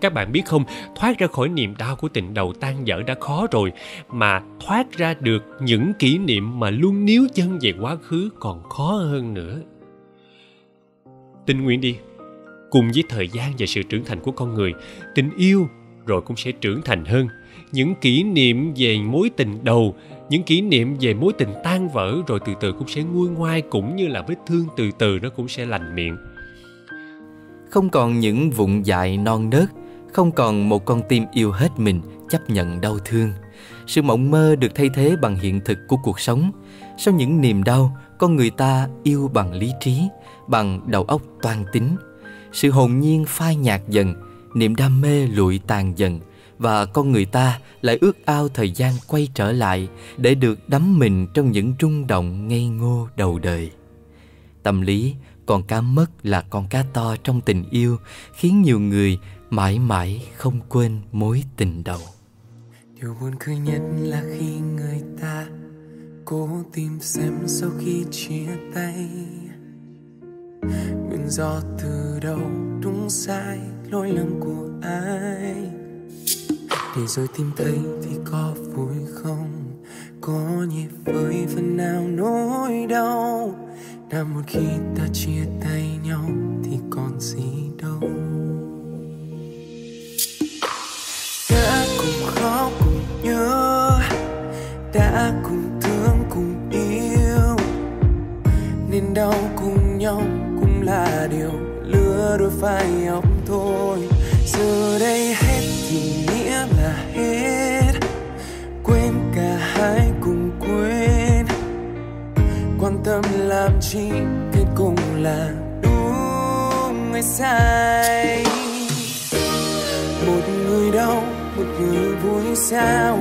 Các bạn biết không, thoát ra khỏi niềm đau của tình đầu tan dở đã khó rồi, mà thoát ra được những kỷ niệm mà luôn níu chân về quá khứ còn khó hơn nữa tin nguyện đi. Cùng với thời gian và sự trưởng thành của con người, tình yêu rồi cũng sẽ trưởng thành hơn. Những kỷ niệm về mối tình đầu, những kỷ niệm về mối tình tan vỡ rồi từ từ cũng sẽ nguôi ngoai cũng như là vết thương từ từ nó cũng sẽ lành miệng. Không còn những vụn dại non nớt, không còn một con tim yêu hết mình chấp nhận đau thương. Sự mộng mơ được thay thế bằng hiện thực của cuộc sống. Sau những niềm đau, con người ta yêu bằng lý trí bằng đầu óc toan tính. Sự hồn nhiên phai nhạt dần, niềm đam mê lụi tàn dần, và con người ta lại ước ao thời gian quay trở lại để được đắm mình trong những rung động ngây ngô đầu đời. Tâm lý con cá mất là con cá to trong tình yêu, khiến nhiều người mãi mãi không quên mối tình đầu. Điều buồn cười nhất là khi người ta cố tìm xem sau khi chia tay do từ đâu đúng sai, lỗi lầm của ai? Để rồi tìm thấy thì có vui không? Có nhịp với phần nào nỗi đau? Đã một khi ta chia tay nhau thì còn gì đâu? Đã cùng khóc cùng nhớ đã cùng thương cùng yêu. Nên đau điều lứa đôi phải học thôi. Giờ đây hết thì nghĩa là hết. Quên cả hai cùng quên. Quan tâm làm chi kết cùng là đúng hay sai? Một người đau, một người vui sao?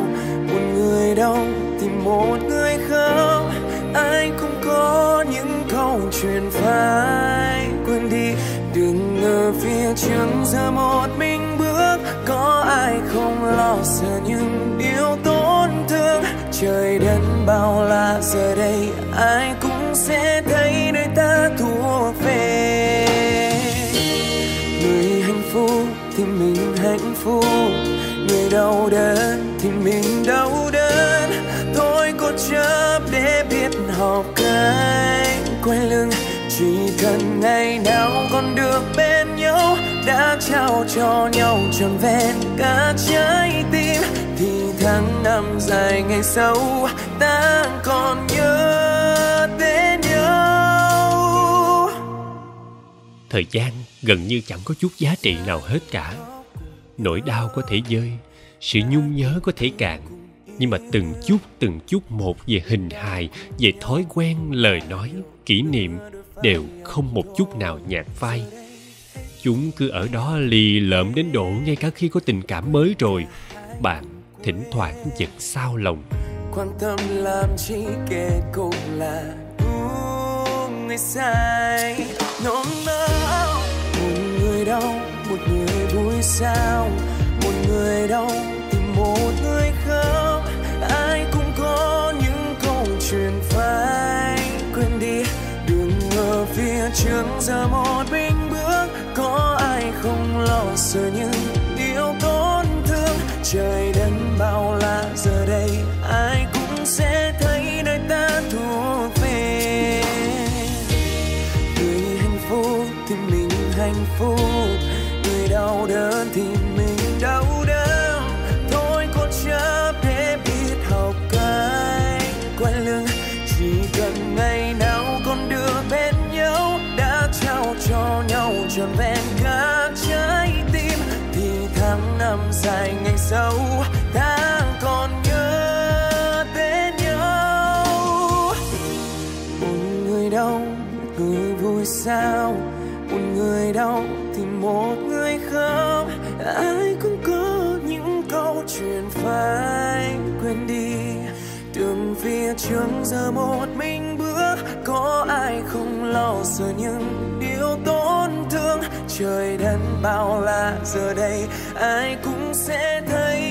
Một người đau thì một người không anh cũng có những câu chuyện phải quên đi, đừng ở phía trước giờ một mình bước. Có ai không lo sợ những điều tổn thương? Trời đất bao la, giờ đây ai cũng sẽ thấy nơi ta thuộc về. Người hạnh phúc thì mình hạnh phúc, người đau đớn thì mình đau đớn. Thôi cố chấp để biết học cách quay lưng chỉ cần ngày nào còn được bên nhau, đã trao cho nhau trọn vẹn cả trái tim, thì tháng năm dài ngày sâu ta còn nhớ tên nhau. Thời gian gần như chẳng có chút giá trị nào hết cả. Nỗi đau có thể rơi sự nhung nhớ có thể cạn. Nhưng mà từng chút từng chút một về hình hài, về thói quen, lời nói, kỷ niệm đều không một chút nào nhạt phai. Chúng cứ ở đó lì lợm đến độ ngay cả khi có tình cảm mới rồi, bạn thỉnh thoảng giật sao lòng. Quan tâm làm chi kể cũng là người sai nôn nao một người đau, một người vui sao. Một người đau, tìm một người khóc ai cũng có những câu chuyện phải trường giờ một mình bước, có ai không lo sợ những điều tổn thương? Trời đất bao la trọn vẹn cả trái tim. Thì tháng năm dài ngày sâu ta còn nhớ đến nhau. Một người đau, một người vui sao? Một người đau thì một người khóc. Ai cũng có những câu chuyện phải quên đi. Đường phía trước giờ một mình bước, có ai không lo sợ những trời đất bao la giờ đây ai cũng sẽ thấy.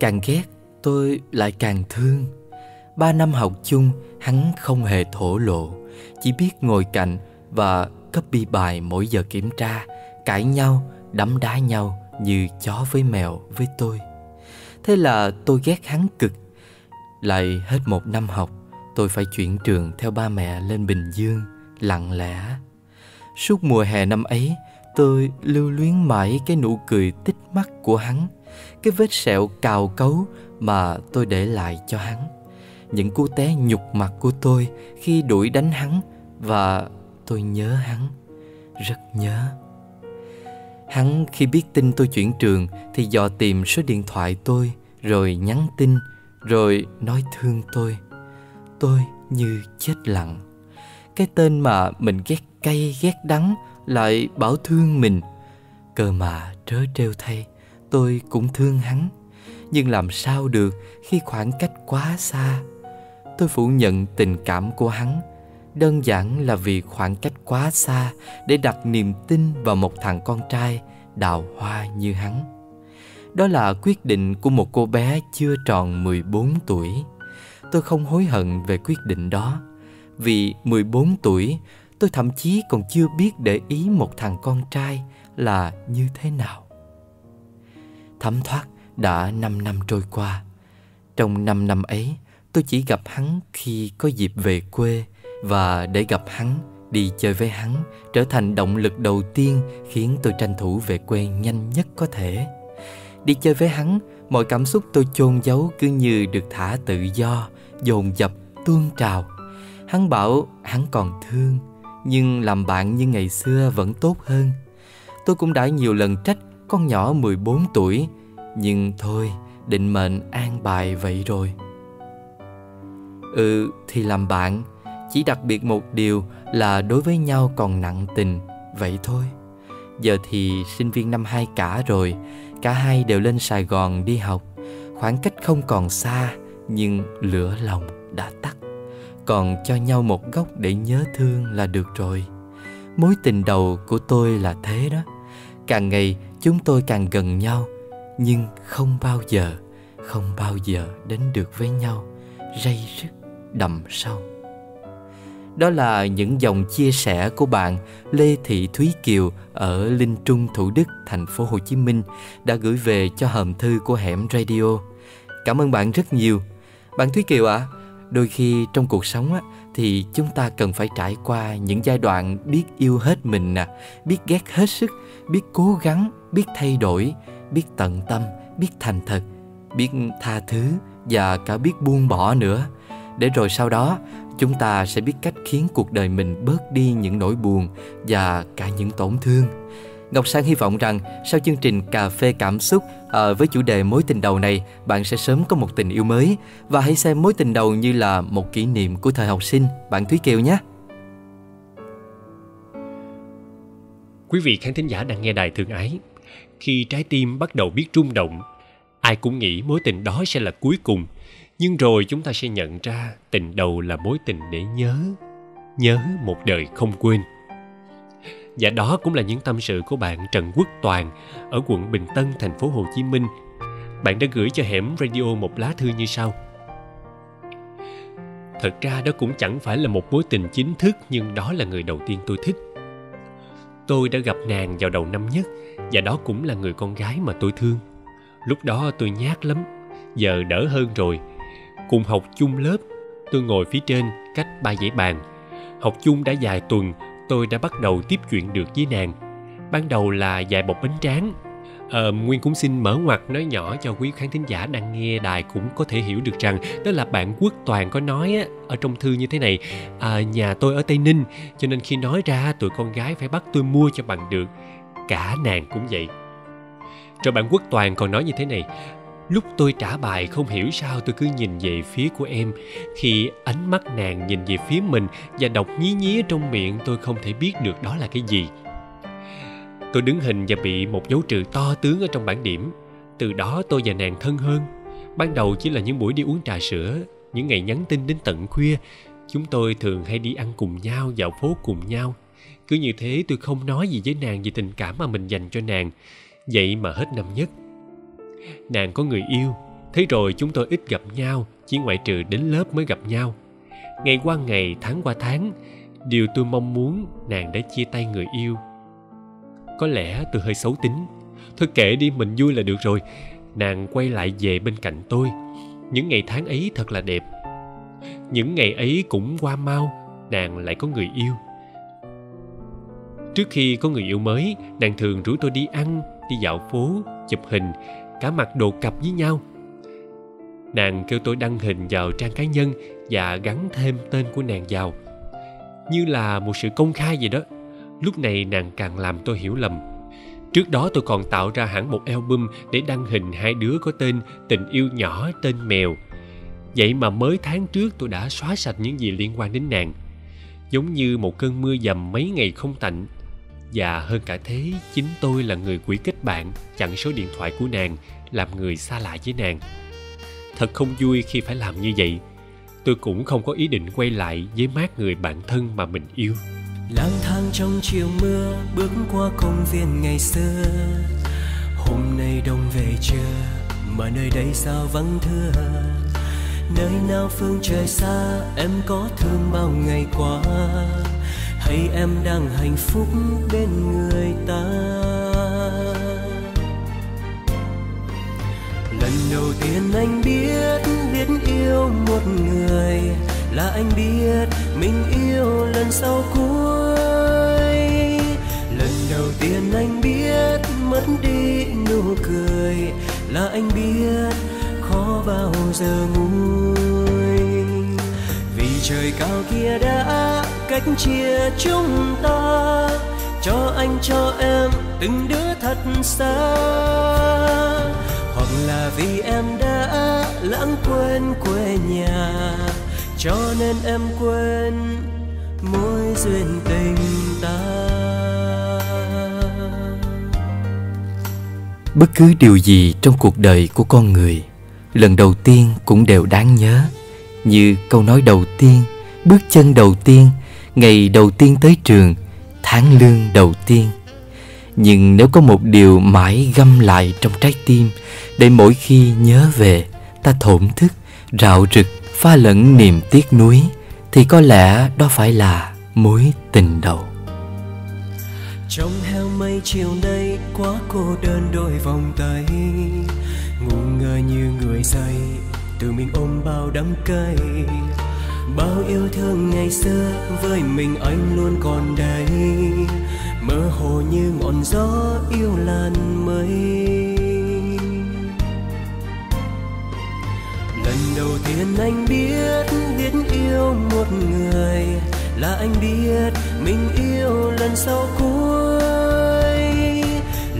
Càng ghét tôi lại càng thương. Ba năm học chung Hắn không hề thổ lộ Chỉ biết ngồi cạnh Và copy bài mỗi giờ kiểm tra Cãi nhau, đấm đá nhau Như chó với mèo với tôi. Thế là tôi ghét hắn cực. Lại hết một năm học Tôi phải chuyển trường theo ba mẹ lên Bình Dương Lặng lẽ. Suốt mùa hè năm ấy Tôi lưu luyến mãi cái nụ cười tích mắt của hắn. Cái vết sẹo cào cấu mà tôi để lại cho hắn. Những cú té nhục mặt của tôi khi đuổi đánh hắn Và tôi nhớ hắn, rất nhớ. Hắn khi biết tin tôi chuyển trường Thì dò tìm số điện thoại tôi Rồi nhắn tin Rồi nói thương tôi. Tôi như chết lặng. Cái tên mà mình ghét cay ghét đắng Lại bảo thương mình. Cơ mà trớ trêu thay. Tôi cũng thương hắn. Nhưng làm sao được khi khoảng cách quá xa? Tôi phủ nhận tình cảm của hắn. Đơn giản là vì khoảng cách quá xa Để đặt niềm tin vào một thằng con trai Đào hoa như hắn. Đó là quyết định của một cô bé chưa tròn 14 tuổi. Tôi không hối hận về quyết định đó. Vì 14 tuổi, Tôi thậm chí còn chưa biết để ý một thằng con trai là như thế nào. Thấm thoát đã 5 năm trôi qua. Trong 5 năm ấy Tôi chỉ gặp hắn khi có dịp về quê Và để gặp hắn, đi chơi với hắn Trở thành động lực đầu tiên Khiến tôi tranh thủ về quê nhanh nhất có thể. Đi chơi với hắn Mọi cảm xúc tôi chôn giấu cứ như được thả tự do Dồn dập, tuôn trào. Hắn bảo hắn còn thương Nhưng làm bạn như ngày xưa vẫn tốt hơn. Tôi cũng đã nhiều lần trách con nhỏ 14 tuổi Nhưng thôi, định mệnh an bài vậy rồi. Ừ, thì làm bạn Chỉ đặc biệt một điều là đối với nhau còn nặng tình Vậy thôi. Giờ thì sinh viên năm 2 cả rồi Cả hai đều lên Sài Gòn đi học. Khoảng cách không còn xa Nhưng lửa lòng đã tắt. Còn cho nhau một góc để nhớ thương là được rồi. Mối tình đầu của tôi là thế đó. Càng ngày chúng tôi càng gần nhau Nhưng không bao giờ Không bao giờ đến được với nhau Ray rứt đầm sâu Đó là những dòng chia sẻ của bạn Lê Thị Thúy Kiều ở Linh Trung, Thủ Đức, thành phố Hồ Chí Minh đã gửi về cho hòm thư của Hẻm Radio. Cảm ơn bạn rất nhiều. Bạn Thúy Kiều ạ, à, đôi khi trong cuộc sống á, thì chúng ta cần phải trải qua những giai đoạn biết yêu hết mình nè, biết ghét hết sức, biết cố gắng, biết thay đổi, biết tận tâm, biết thành thật, biết tha thứ và cả biết buông bỏ nữa. Để rồi sau đó chúng ta sẽ biết cách khiến cuộc đời mình bớt đi những nỗi buồn và cả những tổn thương. Ngọc Sang hy vọng rằng sau chương trình Cà phê Cảm xúc à, với chủ đề mối tình đầu này, bạn sẽ sớm có một tình yêu mới và hãy xem mối tình đầu như là một kỷ niệm của thời học sinh, bạn Thúy Kiều nhé. Quý vị khán thính giả đang nghe đài thương ái, khi trái tim bắt đầu biết rung động, ai cũng nghĩ mối tình đó sẽ là cuối cùng, nhưng rồi chúng ta sẽ nhận ra tình đầu là mối tình để nhớ, nhớ một đời không quên. Và đó cũng là những tâm sự của bạn Trần Quốc Toàn ở quận Bình Tân, thành phố Hồ Chí Minh. Bạn đã gửi cho hẻm radio một lá thư như sau. Thật ra đó cũng chẳng phải là một mối tình chính thức nhưng đó là người đầu tiên tôi thích. Tôi đã gặp nàng vào đầu năm nhất và đó cũng là người con gái mà tôi thương. Lúc đó tôi nhát lắm, giờ đỡ hơn rồi. Cùng học chung lớp, tôi ngồi phía trên cách ba dãy bàn. Học chung đã vài tuần tôi đã bắt đầu tiếp chuyện được với nàng. Ban đầu là dạy bọc bánh tráng. À, nguyên cũng xin mở ngoặt nói nhỏ cho quý khán thính giả đang nghe đài cũng có thể hiểu được rằng đó là bạn quốc toàn có nói á, ở trong thư như thế này. À, nhà tôi ở tây ninh cho nên khi nói ra tụi con gái phải bắt tôi mua cho bằng được. Cả nàng cũng vậy. Rồi bạn quốc toàn còn nói như thế này lúc tôi trả bài không hiểu sao tôi cứ nhìn về phía của em. Khi ánh mắt nàng nhìn về phía mình và đọc nhí nhí trong miệng, tôi không thể biết được đó là cái gì. Tôi đứng hình và bị một dấu trừ to tướng ở trong bảng điểm. Từ đó tôi và nàng thân hơn. Ban đầu chỉ là những buổi đi uống trà sữa, những ngày nhắn tin đến tận khuya. Chúng tôi thường hay đi ăn cùng nhau, dạo phố cùng nhau. Cứ như thế tôi không nói gì với nàng về tình cảm mà mình dành cho nàng. Vậy mà hết năm nhất nàng có người yêu. Thế rồi chúng tôi ít gặp nhau, chỉ ngoại trừ đến lớp mới gặp nhau. Ngày qua ngày, tháng qua tháng, điều tôi mong muốn, nàng đã chia tay người yêu. Có lẽ tôi hơi xấu tính. Thôi kệ đi, mình vui là được rồi. Nàng quay lại về bên cạnh tôi. Những ngày tháng ấy thật là đẹp. Những ngày ấy cũng qua mau, nàng lại có người yêu. Trước khi có người yêu mới, nàng thường rủ tôi đi ăn, đi dạo phố, chụp hình cả mặt đồ cặp với nhau. Nàng kêu tôi đăng hình vào trang cá nhân và gắn thêm tên của nàng vào. Như là một sự công khai vậy đó. Lúc này nàng càng làm tôi hiểu lầm. Trước đó tôi còn tạo ra hẳn một album để đăng hình hai đứa có tên tình yêu nhỏ, tên mèo. Vậy mà mới tháng trước tôi đã xóa sạch những gì liên quan đến nàng. Giống như một cơn mưa dầm mấy ngày không tạnh và hơn cả thế, chính tôi là người quỷ kết bạn, chặn số điện thoại của nàng, làm người xa lạ với nàng. Thật không vui khi phải làm như vậy. Tôi cũng không có ý định quay lại với mát người bạn thân mà mình yêu. Lang thang trong chiều mưa, bước qua công viên ngày xưa. Hôm nay đông về chưa, mà nơi đây sao vắng thưa? Nơi nào phương trời xa, em có thương bao ngày qua? Hay em đang hạnh phúc bên người ta. Lần đầu tiên anh biết biết yêu một người là anh biết mình yêu lần sau cuối. Lần đầu tiên anh biết mất đi nụ cười là anh biết khó bao giờ nguôi trời cao kia đã cách chia chúng ta. Cho anh, cho em từng đứa thật xa. Hoặc là vì em đã lãng quên quê nhà, cho nên em quên mối duyên tình ta. Bất cứ điều gì trong cuộc đời của con người, lần đầu tiên cũng đều đáng nhớ như câu nói đầu tiên, bước chân đầu tiên, ngày đầu tiên tới trường, tháng lương đầu tiên. Nhưng nếu có một điều mãi găm lại trong trái tim, để mỗi khi nhớ về, ta thổn thức, rạo rực, pha lẫn niềm tiếc nuối, thì có lẽ đó phải là mối tình đầu. Trong heo mây chiều nay quá cô đơn đôi vòng tay ngu ngơ như người say từ mình ôm bao đắng cay. Bao yêu thương ngày xưa với mình anh luôn còn đây. Mơ hồ như ngọn gió yêu lan mây lần đầu tiên anh biết biết yêu một người, là anh biết mình yêu lần sau cuối.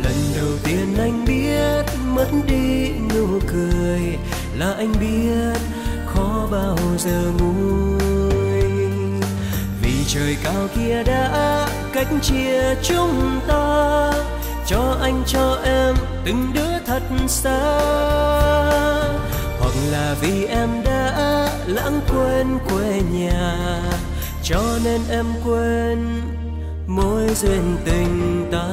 Lần đầu tiên anh biết, mất đi nụ cười là anh biết khó bao giờ nguôi. Vì trời cao kia đã cách chia chúng ta, cho anh, cho em từng đứa thật xa. Hoặc là vì em đã lãng quên quê nhà, cho nên em quên mối duyên tình ta.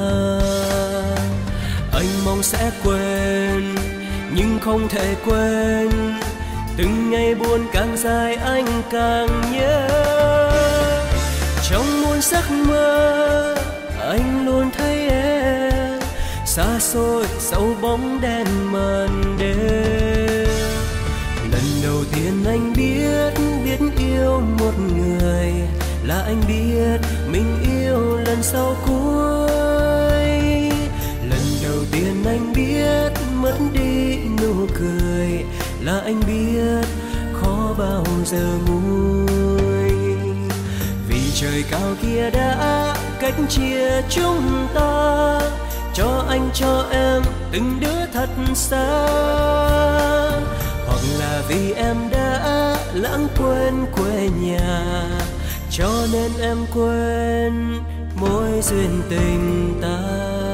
Anh mong sẽ quên nhưng không thể quên. Từng ngày buồn càng dài anh càng nhớ. Trong muôn giấc mơ, anh luôn thấy em. Xa xôi, sau bóng đen màn đêm. Lần đầu tiên anh biết biết yêu một người là anh biết mình yêu lần sau cuối. Lần đầu tiên anh biết mất đi nụ cười là anh biết khó bao giờ nguôi. Vì trời cao kia đã cách chia chúng ta, cho anh, cho em từng đứa thật xa. Hoặc là vì em đã lãng quên quê nhà, cho nên em quên mối duyên tình ta.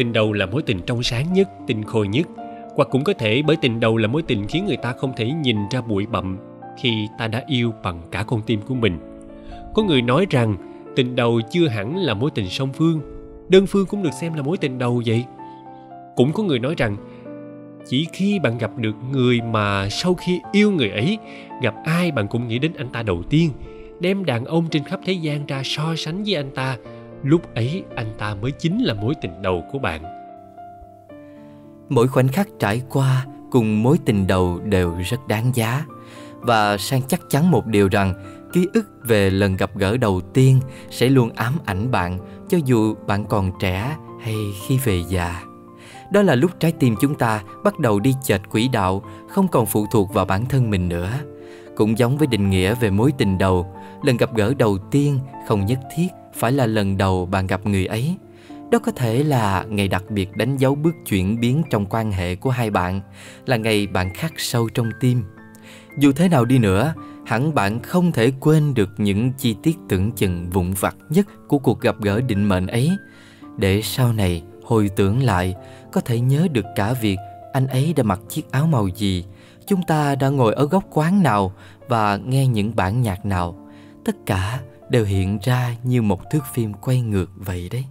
Tình đầu là mối tình trong sáng nhất, tình khôi nhất. Hoặc cũng có thể bởi tình đầu là mối tình khiến người ta không thể nhìn ra bụi bặm khi ta đã yêu bằng cả con tim của mình. Có người nói rằng tình đầu chưa hẳn là mối tình song phương, đơn phương cũng được xem là mối tình đầu vậy. Cũng có người nói rằng chỉ khi bạn gặp được người mà sau khi yêu người ấy, gặp ai bạn cũng nghĩ đến anh ta đầu tiên, đem đàn ông trên khắp thế gian ra so sánh với anh ta lúc ấy anh ta mới chính là mối tình đầu của bạn. Mỗi khoảnh khắc trải qua cùng mối tình đầu đều rất đáng giá. Và sang chắc chắn một điều rằng, ký ức về lần gặp gỡ đầu tiên sẽ luôn ám ảnh bạn, cho dù bạn còn trẻ hay khi về già. Đó là lúc trái tim chúng ta bắt đầu đi chệch quỹ đạo, không còn phụ thuộc vào bản thân mình nữa. Cũng giống với định nghĩa về mối tình đầu, lần gặp gỡ đầu tiên không nhất thiết phải là lần đầu bạn gặp người ấy. Đó có thể là ngày đặc biệt đánh dấu bước chuyển biến trong quan hệ của hai bạn, là ngày bạn khắc sâu trong tim. Dù thế nào đi nữa, hẳn bạn không thể quên được những chi tiết tưởng chừng vụn vặt nhất của cuộc gặp gỡ định mệnh ấy. Để sau này hồi tưởng lại, có thể nhớ được cả việc anh ấy đã mặc chiếc áo màu gì, chúng ta đã ngồi ở góc quán nào và nghe những bản nhạc nào. Tất cả đều hiện ra như một thước phim quay ngược vậy đấy.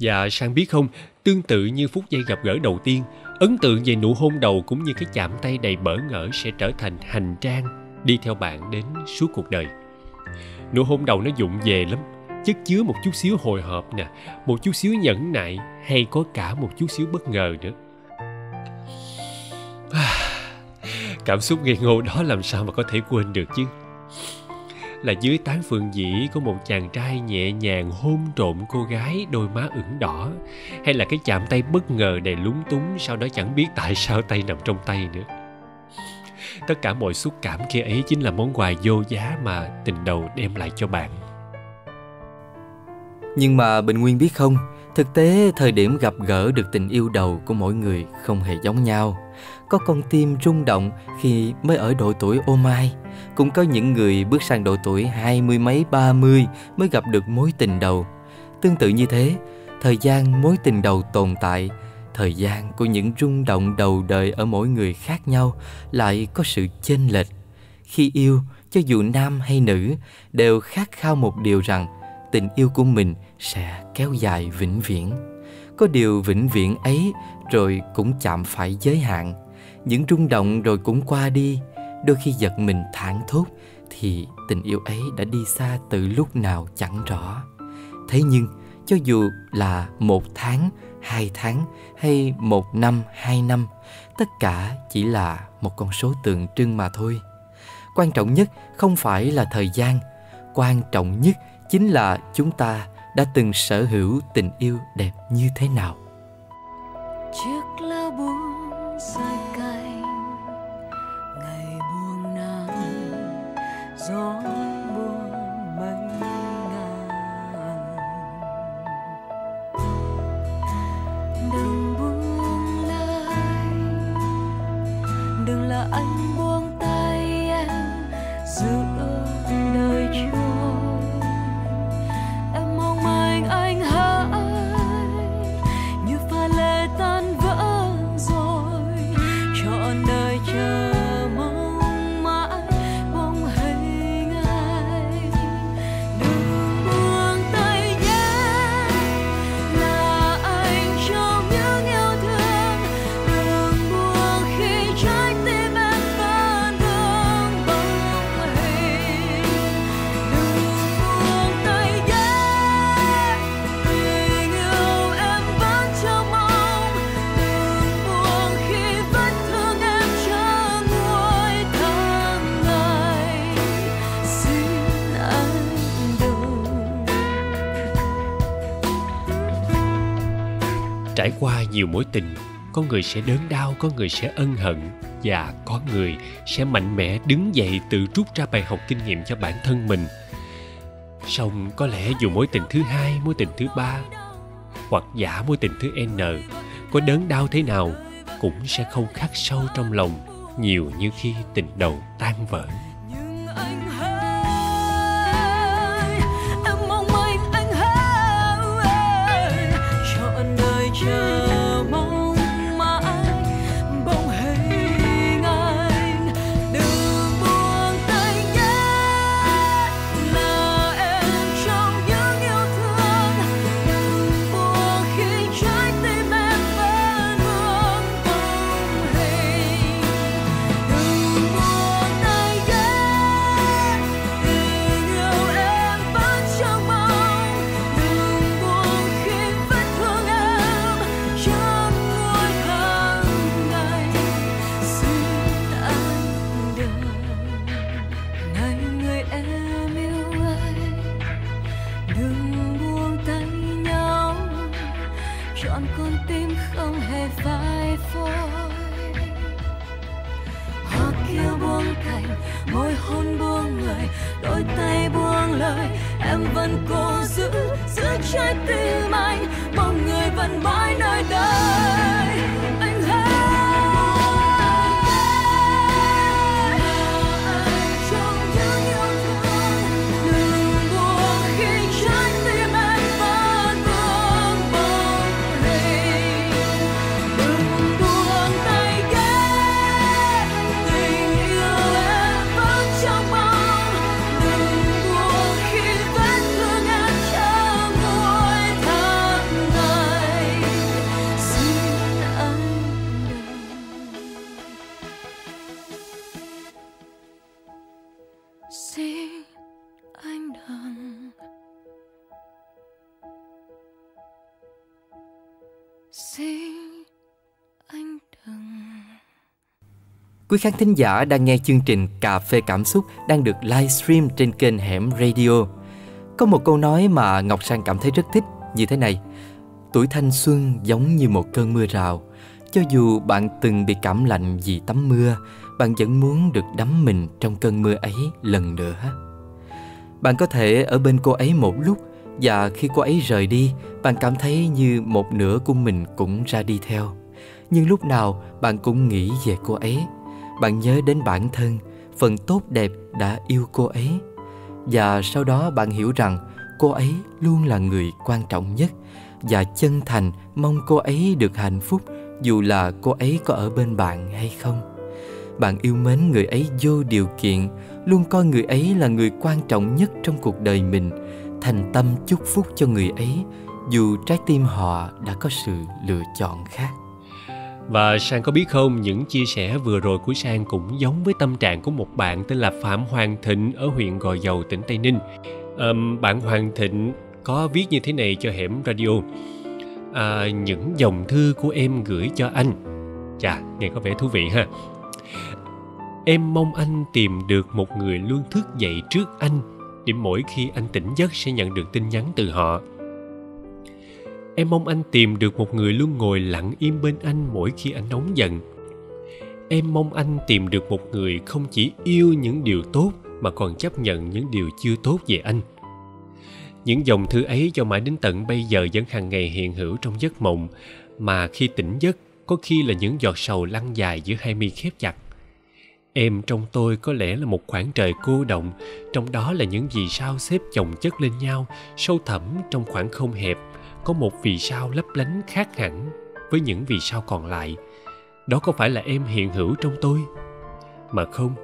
Và sang biết không, tương tự như phút giây gặp gỡ đầu tiên, ấn tượng về nụ hôn đầu cũng như cái chạm tay đầy bỡ ngỡ sẽ trở thành hành trang đi theo bạn đến suốt cuộc đời. Nụ hôn đầu nó dụng về lắm, chất chứa một chút xíu hồi hộp nè, một chút xíu nhẫn nại hay có cả một chút xíu bất ngờ nữa. Cảm xúc ngây ngô đó làm sao mà có thể quên được chứ? Là dưới tán phượng dĩ của một chàng trai nhẹ nhàng hôn trộm cô gái đôi má ửng đỏ. Hay là cái chạm tay bất ngờ đầy lúng túng, sau đó chẳng biết tại sao tay nằm trong tay nữa. Tất cả mọi xúc cảm kia ấy chính là món quà vô giá mà tình đầu đem lại cho bạn. Nhưng mà bình nguyên biết không, thực tế thời điểm gặp gỡ được tình yêu đầu của mỗi người không hề giống nhau có con tim rung động khi mới ở độ tuổi ô mai. Cũng có những người bước sang độ tuổi hai mươi mấy, ba mươi mới gặp được mối tình đầu. Tương tự như thế, thời gian mối tình đầu tồn tại, thời gian của những rung động đầu đời ở mỗi người khác nhau lại có sự chênh lệch. Khi yêu, cho dù nam hay nữ, đều khát khao một điều rằng tình yêu của mình sẽ kéo dài vĩnh viễn. Có điều vĩnh viễn ấy rồi cũng chạm phải giới hạn những rung động rồi cũng qua đi. Đôi khi giật mình thảng thốt thì tình yêu ấy đã đi xa từ lúc nào chẳng rõ. Thế nhưng, cho dù là một tháng, hai tháng hay một năm, hai năm, tất cả chỉ là một con số tượng trưng mà thôi. Quan trọng nhất không phải là thời gian, quan trọng nhất chính là chúng ta đã từng sở hữu tình yêu đẹp như thế nào. Chiếc lá buông rơi cả gió buông mây ngàn. Đừng Trải qua nhiều mối tình, có người sẽ đớn đau, có người sẽ ân hận và có người sẽ mạnh mẽ đứng dậy tự rút ra bài học kinh nghiệm cho bản thân mình. Song có lẽ dù mối tình thứ hai, mối tình thứ ba hoặc giả mối tình thứ N có đớn đau thế nào cũng sẽ không khắc sâu trong lòng nhiều như khi tình đầu tan vỡ. nhưng anh Quý khán thính giả đang nghe chương trình Cà phê Cảm xúc đang được livestream trên kênh Hẻm Radio. Có một câu nói mà Ngọc Sang cảm thấy rất thích như thế này. Tuổi thanh xuân giống như một cơn mưa rào. Cho dù bạn từng bị cảm lạnh vì tắm mưa, bạn vẫn muốn được đắm mình trong cơn mưa ấy lần nữa. Bạn có thể ở bên cô ấy một lúc và khi cô ấy rời đi, bạn cảm thấy như một nửa của mình cũng ra đi theo. Nhưng lúc nào bạn cũng nghĩ về cô ấy. Bạn nhớ đến bản thân, phần tốt đẹp đã yêu cô ấy. Và sau đó bạn hiểu rằng cô ấy luôn là người quan trọng nhất và chân thành mong cô ấy được hạnh phúc dù là cô ấy có ở bên bạn hay không. Bạn yêu mến người ấy vô điều kiện, luôn coi người ấy là người quan trọng nhất trong cuộc đời mình, thành tâm chúc phúc cho người ấy dù trái tim họ đã có sự lựa chọn khác. Và Sang có biết không, những chia sẻ vừa rồi của Sang cũng giống với tâm trạng của một bạn tên là Phạm Hoàng Thịnh ở huyện Gò Dầu, tỉnh Tây Ninh. Um, bạn Hoàng Thịnh có viết như thế này cho Hẻm Radio. À, những dòng thư của em gửi cho anh. Chà, nghe có vẻ thú vị ha. Em mong anh tìm được một người luôn thức dậy trước anh để mỗi khi anh tỉnh giấc sẽ nhận được tin nhắn từ họ em mong anh tìm được một người luôn ngồi lặng im bên anh mỗi khi anh nóng giận. Em mong anh tìm được một người không chỉ yêu những điều tốt mà còn chấp nhận những điều chưa tốt về anh. Những dòng thư ấy cho mãi đến tận bây giờ vẫn hàng ngày hiện hữu trong giấc mộng, mà khi tỉnh giấc, có khi là những giọt sầu lăn dài giữa hai mi khép chặt. Em trong tôi có lẽ là một khoảng trời cô động, trong đó là những vì sao xếp chồng chất lên nhau, sâu thẳm trong khoảng không hẹp có một vì sao lấp lánh khác hẳn với những vì sao còn lại. Đó có phải là em hiện hữu trong tôi? Mà không,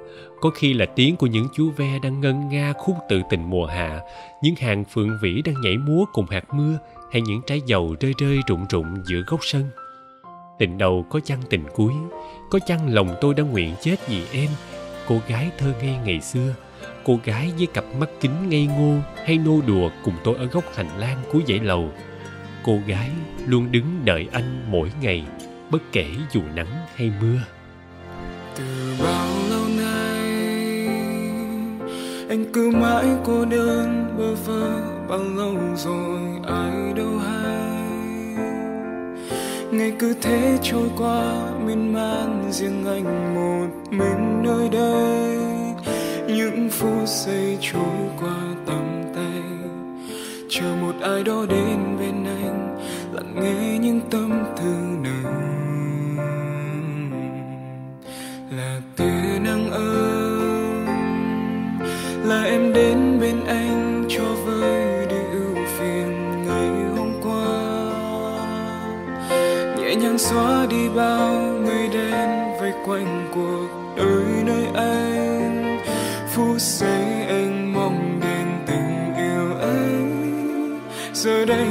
có khi là tiếng của những chú ve đang ngân nga khúc tự tình mùa hạ, những hàng phượng vĩ đang nhảy múa cùng hạt mưa hay những trái dầu rơi rơi rụng rụng giữa góc sân. Tình đầu có chăng tình cuối, có chăng lòng tôi đã nguyện chết vì em, cô gái thơ ngây ngày xưa, cô gái với cặp mắt kính ngây ngô hay nô đùa cùng tôi ở góc hành lang cuối dãy lầu cô gái luôn đứng đợi anh mỗi ngày, bất kể dù nắng hay mưa. Từ bao lâu nay, anh cứ mãi cô đơn bơ vơ, bao lâu rồi ai đâu hay. Ngày cứ thế trôi qua, miên man riêng anh một mình nơi đây. Những phút giây trôi qua tầm tay, chờ một ai đó đến bên anh lặng nghe những tâm tư nồng là tia nắng ấm. Là em đến bên anh cho vơi đi ưu phiền ngày hôm qua. Nhẹ nhàng xóa đi bao người đen vây quanh cuộc đời nơi anh. Phút giây anh mong đến tình yêu ấy. Giờ đây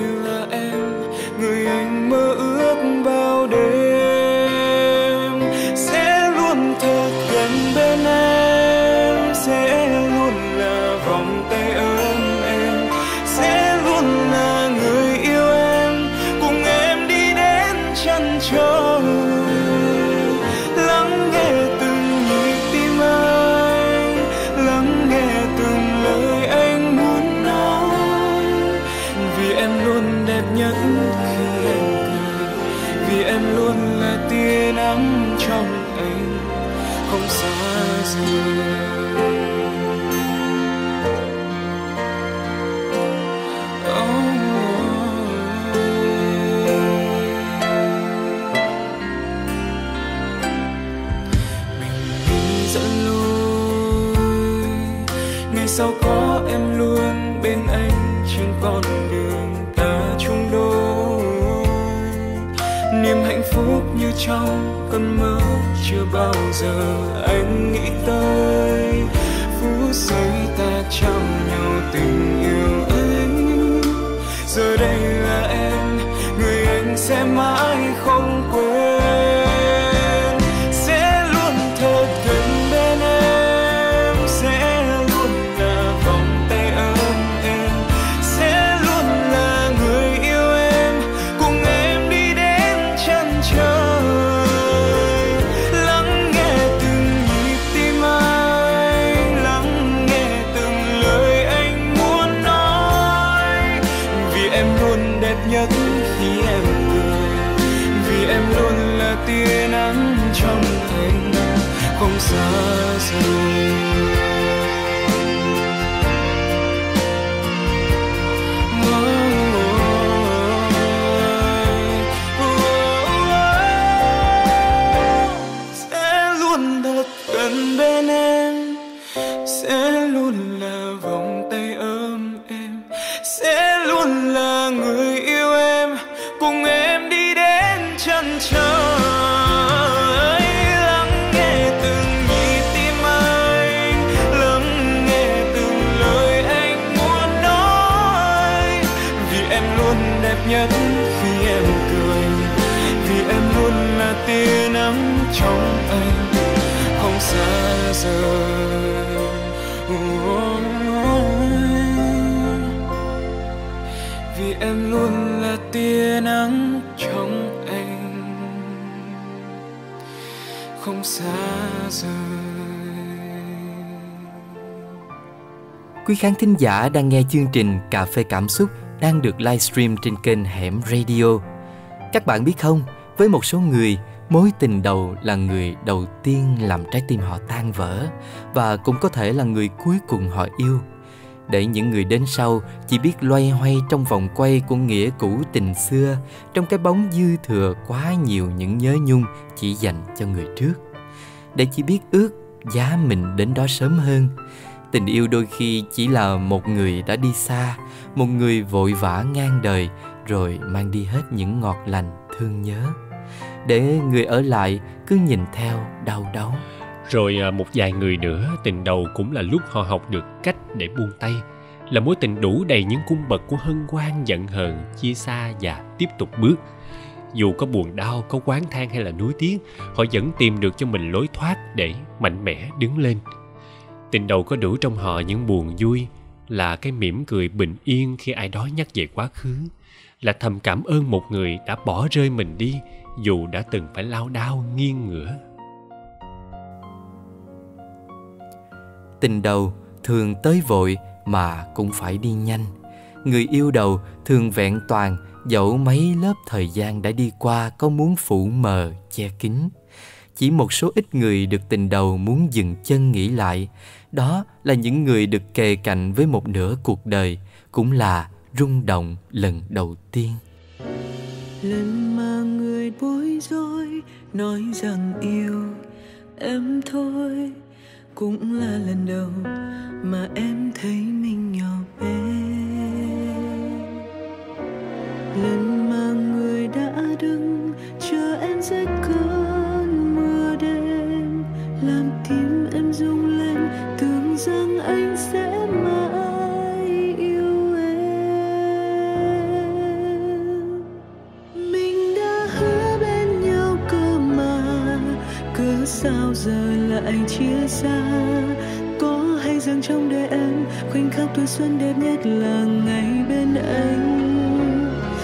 trong cơn mơ chưa bao giờ anh nghĩ tới. Phút giây ta trao nhau tình yêu ấy. Giờ đây là em, người anh sẽ mãi Quý khán thính giả đang nghe chương trình Cà phê Cảm xúc đang được livestream trên kênh Hẻm Radio. Các bạn biết không, với một số người, mối tình đầu là người đầu tiên làm trái tim họ tan vỡ và cũng có thể là người cuối cùng họ yêu. Để những người đến sau chỉ biết loay hoay trong vòng quay của nghĩa cũ tình xưa, trong cái bóng dư thừa quá nhiều những nhớ nhung chỉ dành cho người trước. Để chỉ biết ước giá mình đến đó sớm hơn, tình yêu đôi khi chỉ là một người đã đi xa, một người vội vã ngang đời, rồi mang đi hết những ngọt lành thương nhớ. Để người ở lại cứ nhìn theo đau đớn. Rồi à, một vài người nữa, tình đầu cũng là lúc họ học được cách để buông tay, là mối tình đủ đầy những cung bậc của hân hoan, giận hờn, chia xa và tiếp tục bước. Dù có buồn đau, có quán than hay là nuối tiếc, họ vẫn tìm được cho mình lối thoát để mạnh mẽ đứng lên tình đầu có đủ trong họ những buồn vui, là cái mỉm cười bình yên khi ai đó nhắc về quá khứ, là thầm cảm ơn một người đã bỏ rơi mình đi dù đã từng phải lao đao nghiêng ngửa. Tình đầu thường tới vội mà cũng phải đi nhanh. Người yêu đầu thường vẹn toàn, dẫu mấy lớp thời gian đã đi qua có muốn phủ mờ, che kín. Chỉ một số ít người được tình đầu muốn dừng chân nghĩ lại đó là những người được kề cạnh với một nửa cuộc đời, cũng là rung động lần đầu tiên. Lần mà người bối rối nói rằng yêu em thôi, cũng là lần đầu mà em thấy tuổi xuân đẹp nhất là ngày bên anh.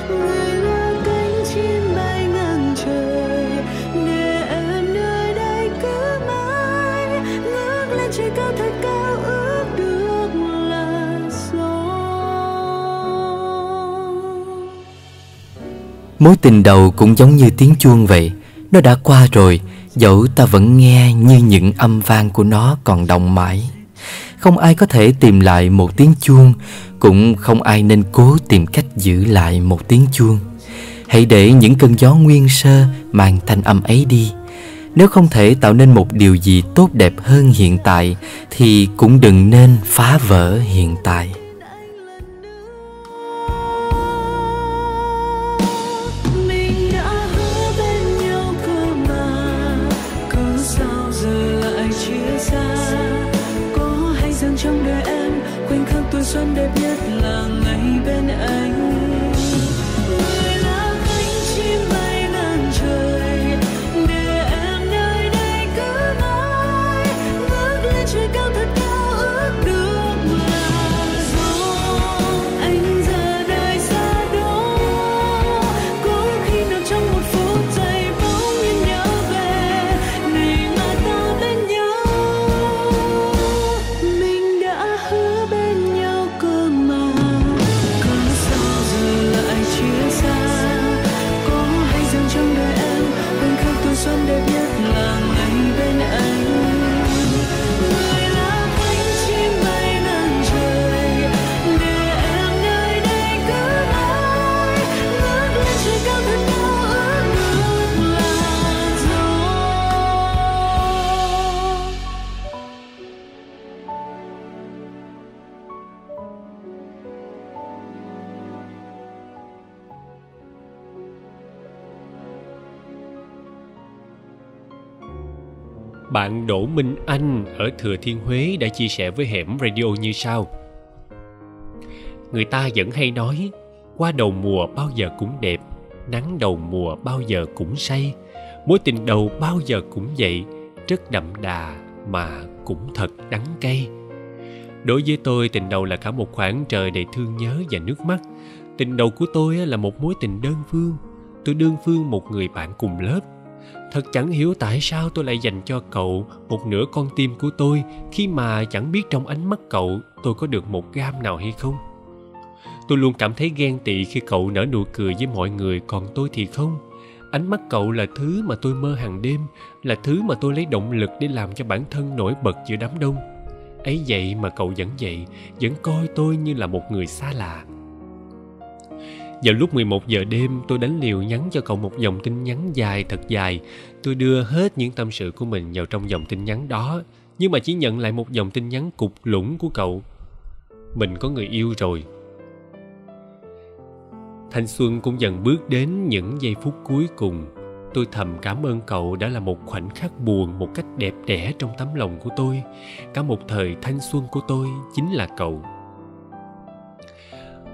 Người là cánh chim bay ngang trời, để em nơi đây cứ mãi. Ngước lên trời cao thật cao, ước được là gió. Mối tình đầu cũng giống như tiếng chuông vậy, nó đã qua rồi, dẫu ta vẫn nghe như những âm vang của nó còn động mãi không ai có thể tìm lại một tiếng chuông, cũng không ai nên cố tìm cách giữ lại một tiếng chuông. Hãy để những cơn gió nguyên sơ mang thanh âm ấy đi. Nếu không thể tạo nên một điều gì tốt đẹp hơn hiện tại, thì cũng đừng nên phá vỡ hiện tại. Bạn Đỗ Minh Anh ở Thừa Thiên Huế đã chia sẻ với Hẻm Radio như sau. Người ta vẫn hay nói, qua đầu mùa bao giờ cũng đẹp, nắng đầu mùa bao giờ cũng say, mối tình đầu bao giờ cũng vậy, rất đậm đà mà cũng thật đắng cay. Đối với tôi, tình đầu là cả một khoảng trời đầy thương nhớ và nước mắt. Tình đầu của tôi là một mối tình đơn phương. Tôi đơn phương một người bạn cùng lớp thật chẳng hiểu tại sao tôi lại dành cho cậu một nửa con tim của tôi khi mà chẳng biết trong ánh mắt cậu tôi có được một gam nào hay không. Tôi luôn cảm thấy ghen tị khi cậu nở nụ cười với mọi người, còn tôi thì không. Ánh mắt cậu là thứ mà tôi mơ hàng đêm, là thứ mà tôi lấy động lực để làm cho bản thân nổi bật giữa đám đông. Ấy vậy mà cậu vẫn vậy, vẫn coi tôi như là một người xa lạ vào lúc 11 giờ đêm, tôi đánh liều nhắn cho cậu một dòng tin nhắn dài, thật dài. Tôi đưa hết những tâm sự của mình vào trong dòng tin nhắn đó, nhưng mà chỉ nhận lại một dòng tin nhắn cục lũng của cậu. Mình có người yêu rồi. Thanh xuân cũng dần bước đến những giây phút cuối cùng. Tôi thầm cảm ơn cậu đã là một khoảnh khắc buồn, một cách đẹp đẽ trong tấm lòng của tôi. Cả một thời thanh xuân của tôi chính là cậu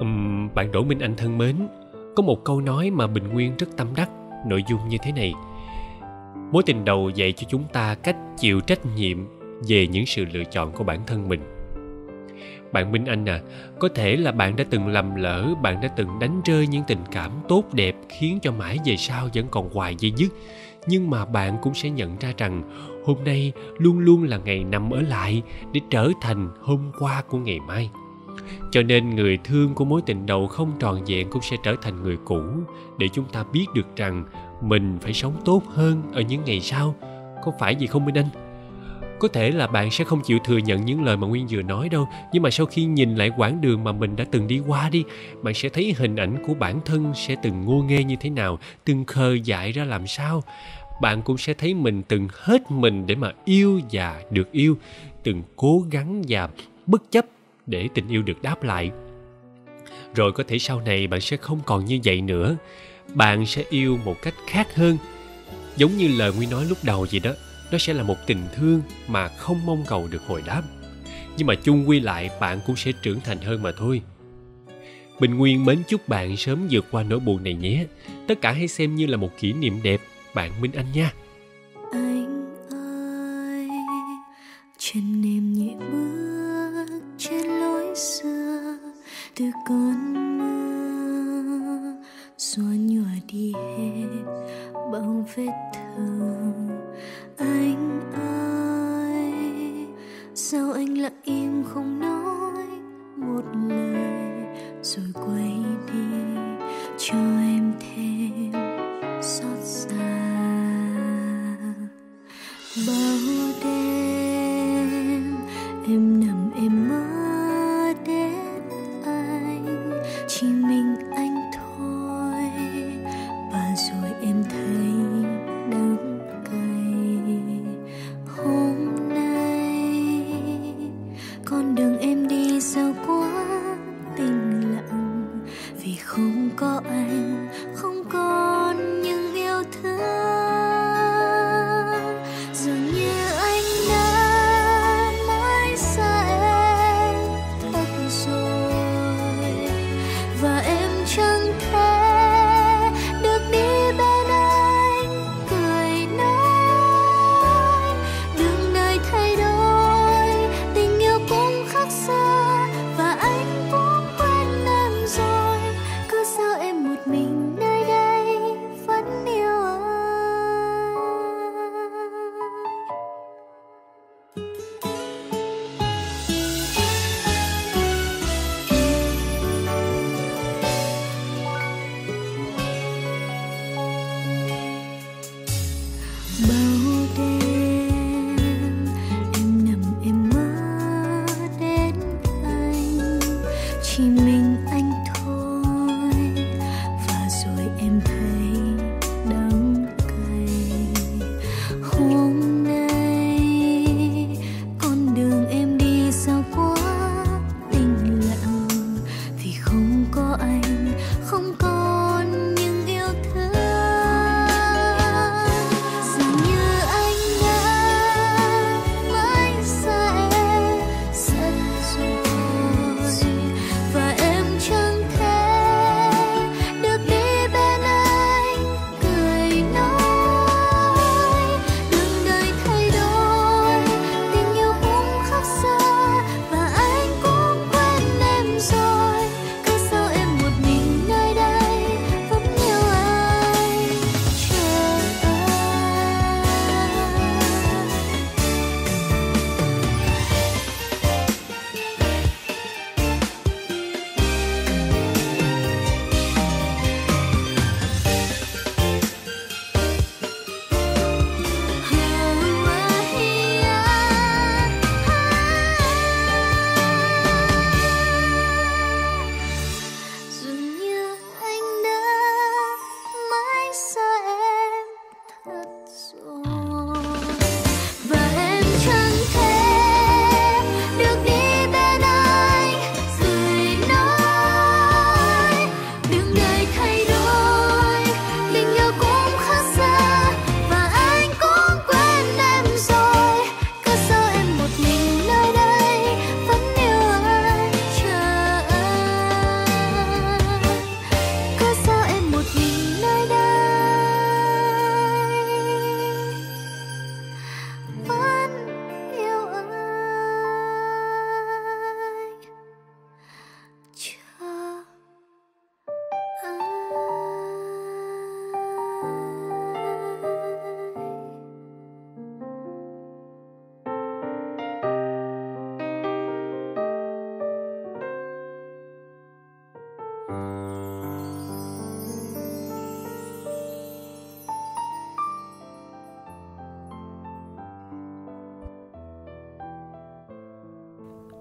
um, bạn đỗ minh anh thân mến có một câu nói mà bình nguyên rất tâm đắc nội dung như thế này. Mối tình đầu dạy cho chúng ta cách chịu trách nhiệm về những sự lựa chọn của bản thân mình. Bạn minh anh à có thể là bạn đã từng lầm lỡ bạn đã từng đánh rơi những tình cảm tốt đẹp khiến cho mãi về sau vẫn còn hoài dây dứt. Nhưng mà bạn cũng sẽ nhận ra rằng hôm nay luôn luôn là ngày nằm ở lại để trở thành hôm qua của ngày mai cho nên người thương của mối tình đầu không tròn vẹn cũng sẽ trở thành người cũ, để chúng ta biết được rằng mình phải sống tốt hơn ở những ngày sau. Có phải gì không minh anh? Có thể là bạn sẽ không chịu thừa nhận những lời mà nguyên vừa nói đâu, nhưng mà sau khi nhìn lại quãng đường mà mình đã từng đi qua đi, bạn sẽ thấy hình ảnh của bản thân sẽ từng ngô nghê như thế nào, từng khờ dại ra làm sao. Bạn cũng sẽ thấy mình từng hết mình để mà yêu và được yêu, từng cố gắng và bất chấp để tình yêu được đáp lại. Rồi có thể sau này bạn sẽ không còn như vậy nữa. Bạn sẽ yêu một cách khác hơn. Giống như lời nguyên nói lúc đầu vậy đó, nó sẽ là một tình thương mà không mong cầu được hồi đáp. Nhưng mà chung quy lại, bạn cũng sẽ trưởng thành hơn mà thôi. Bình nguyên mến chúc bạn sớm vượt qua nỗi buồn này nhé. Tất cả hãy xem như là một kỷ niệm đẹp. Bạn minh anh nha. Anh ơi, trên em nhẹ bước trên xưa, từ cơn mưa xóa nhòa đi hết bao vết thương. Anh ơi, sao anh lặng im không nói một lời? Rồi quay đi, cho em thêm xót xa. Bao đêm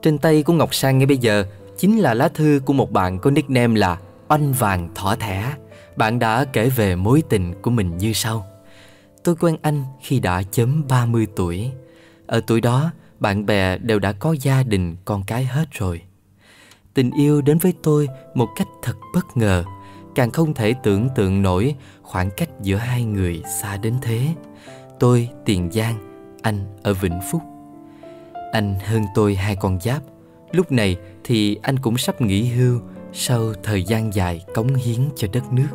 Trên tay của Ngọc Sang ngay bây giờ chính là lá thư của một bạn có nickname là Oanh Vàng Thỏ Thẻ. Bạn đã kể về mối tình của mình như sau. Tôi quen anh khi đã chấm 30 tuổi. Ở tuổi đó, bạn bè đều đã có gia đình, con cái hết rồi. Tình yêu đến với tôi một cách thật bất ngờ, càng không thể tưởng tượng nổi khoảng cách giữa hai người xa đến thế. Tôi Tiền Giang, anh ở Vĩnh Phúc. Anh hơn tôi hai con giáp. Lúc này thì anh cũng sắp nghỉ hưu sau thời gian dài cống hiến cho đất nước.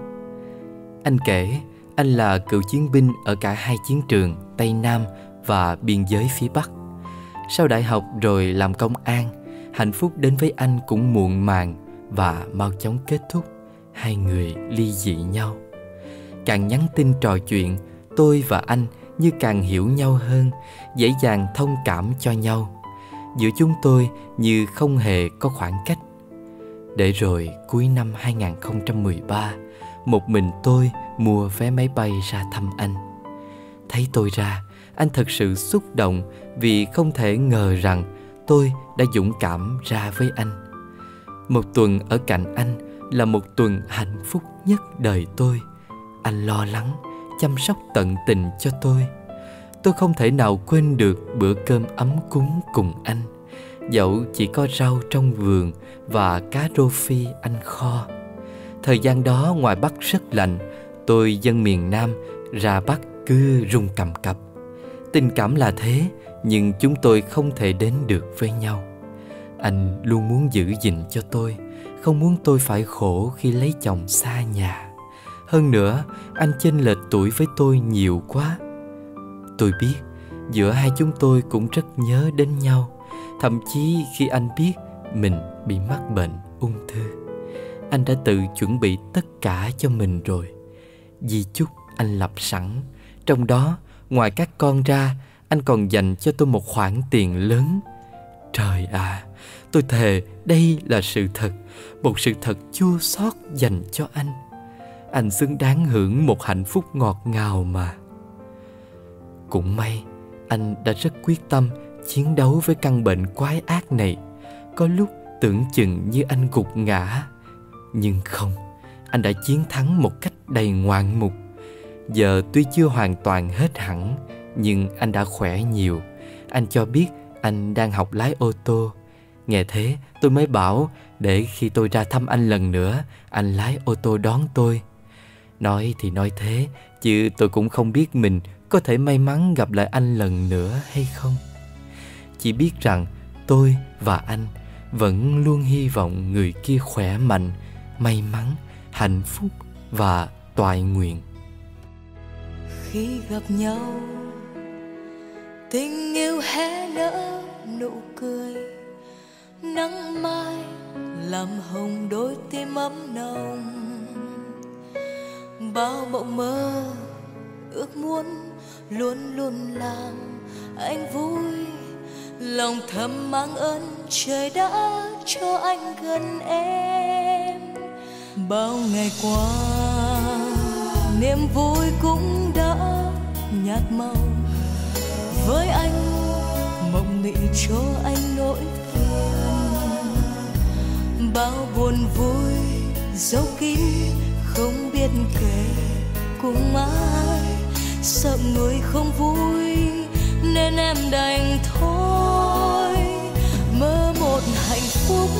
Anh kể anh là cựu chiến binh ở cả hai chiến trường Tây Nam và biên giới phía Bắc. Sau đại học rồi làm công an, hạnh phúc đến với anh cũng muộn màng và mau chóng kết thúc. Hai người ly dị nhau. Càng nhắn tin trò chuyện, tôi và anh như càng hiểu nhau hơn, dễ dàng thông cảm cho nhau. Giữa chúng tôi như không hề có khoảng cách. Để rồi cuối năm 2013, một mình tôi mua vé máy bay ra thăm anh. Thấy tôi ra, anh thật sự xúc động vì không thể ngờ rằng tôi đã dũng cảm ra với anh. Một tuần ở cạnh anh là một tuần hạnh phúc nhất đời tôi. Anh lo lắng, chăm sóc tận tình cho tôi. Tôi không thể nào quên được bữa cơm ấm cúng cùng anh. Dẫu chỉ có rau trong vườn và cá rô phi anh kho. Thời gian đó ngoài Bắc rất lạnh, tôi dân miền Nam ra Bắc cứ rung cầm cập. Tình cảm là thế, nhưng chúng tôi không thể đến được với nhau. Anh luôn muốn giữ gìn cho tôi, không muốn tôi phải khổ khi lấy chồng xa nhà. Hơn nữa, anh chênh lệch tuổi với tôi nhiều quá. Tôi biết, giữa hai chúng tôi cũng rất nhớ đến nhau, thậm chí khi anh biết mình bị mắc bệnh ung thư. Anh đã tự chuẩn bị tất cả cho mình rồi. Di chúc anh lập sẵn, trong đó ngoài các con ra, anh còn dành cho tôi một khoản tiền lớn. Trời à, tôi thề đây là sự thật, một sự thật chua xót dành cho anh. Anh xứng đáng hưởng một hạnh phúc ngọt ngào mà. Cũng may, anh đã rất quyết tâm chiến đấu với căn bệnh quái ác này. Có lúc tưởng chừng như anh gục ngã, nhưng không, anh đã chiến thắng một cách đầy ngoạn mục. Giờ tuy chưa hoàn toàn hết hẳn, nhưng anh đã khỏe nhiều. Anh cho biết anh đang học lái ô tô. Nghe thế, tôi mới bảo để khi tôi ra thăm anh lần nữa, anh lái ô tô đón tôi. Nói thì nói thế, chứ tôi cũng không biết mình có thể may mắn gặp lại anh lần nữa hay không. Chỉ biết rằng tôi và anh vẫn luôn hy vọng người kia khỏe mạnh, may mắn, hạnh phúc và toại nguyện. Khi gặp nhau tình yêu hé nở nụ cười nắng mai làm hồng đôi tim ấm nồng bao mộng mơ, ước muốn luôn luôn làm anh vui. Lòng thầm mang ơn trời đã cho anh gần em. Bao ngày qua, niềm vui cũng đã nhạt màu. Với anh, mộng mị cho anh nỗi buồn bao buồn vui dấu kín không biết kể cùng ai. Sợ người không vui, nên em đành thôi. Mơ một hạnh phúc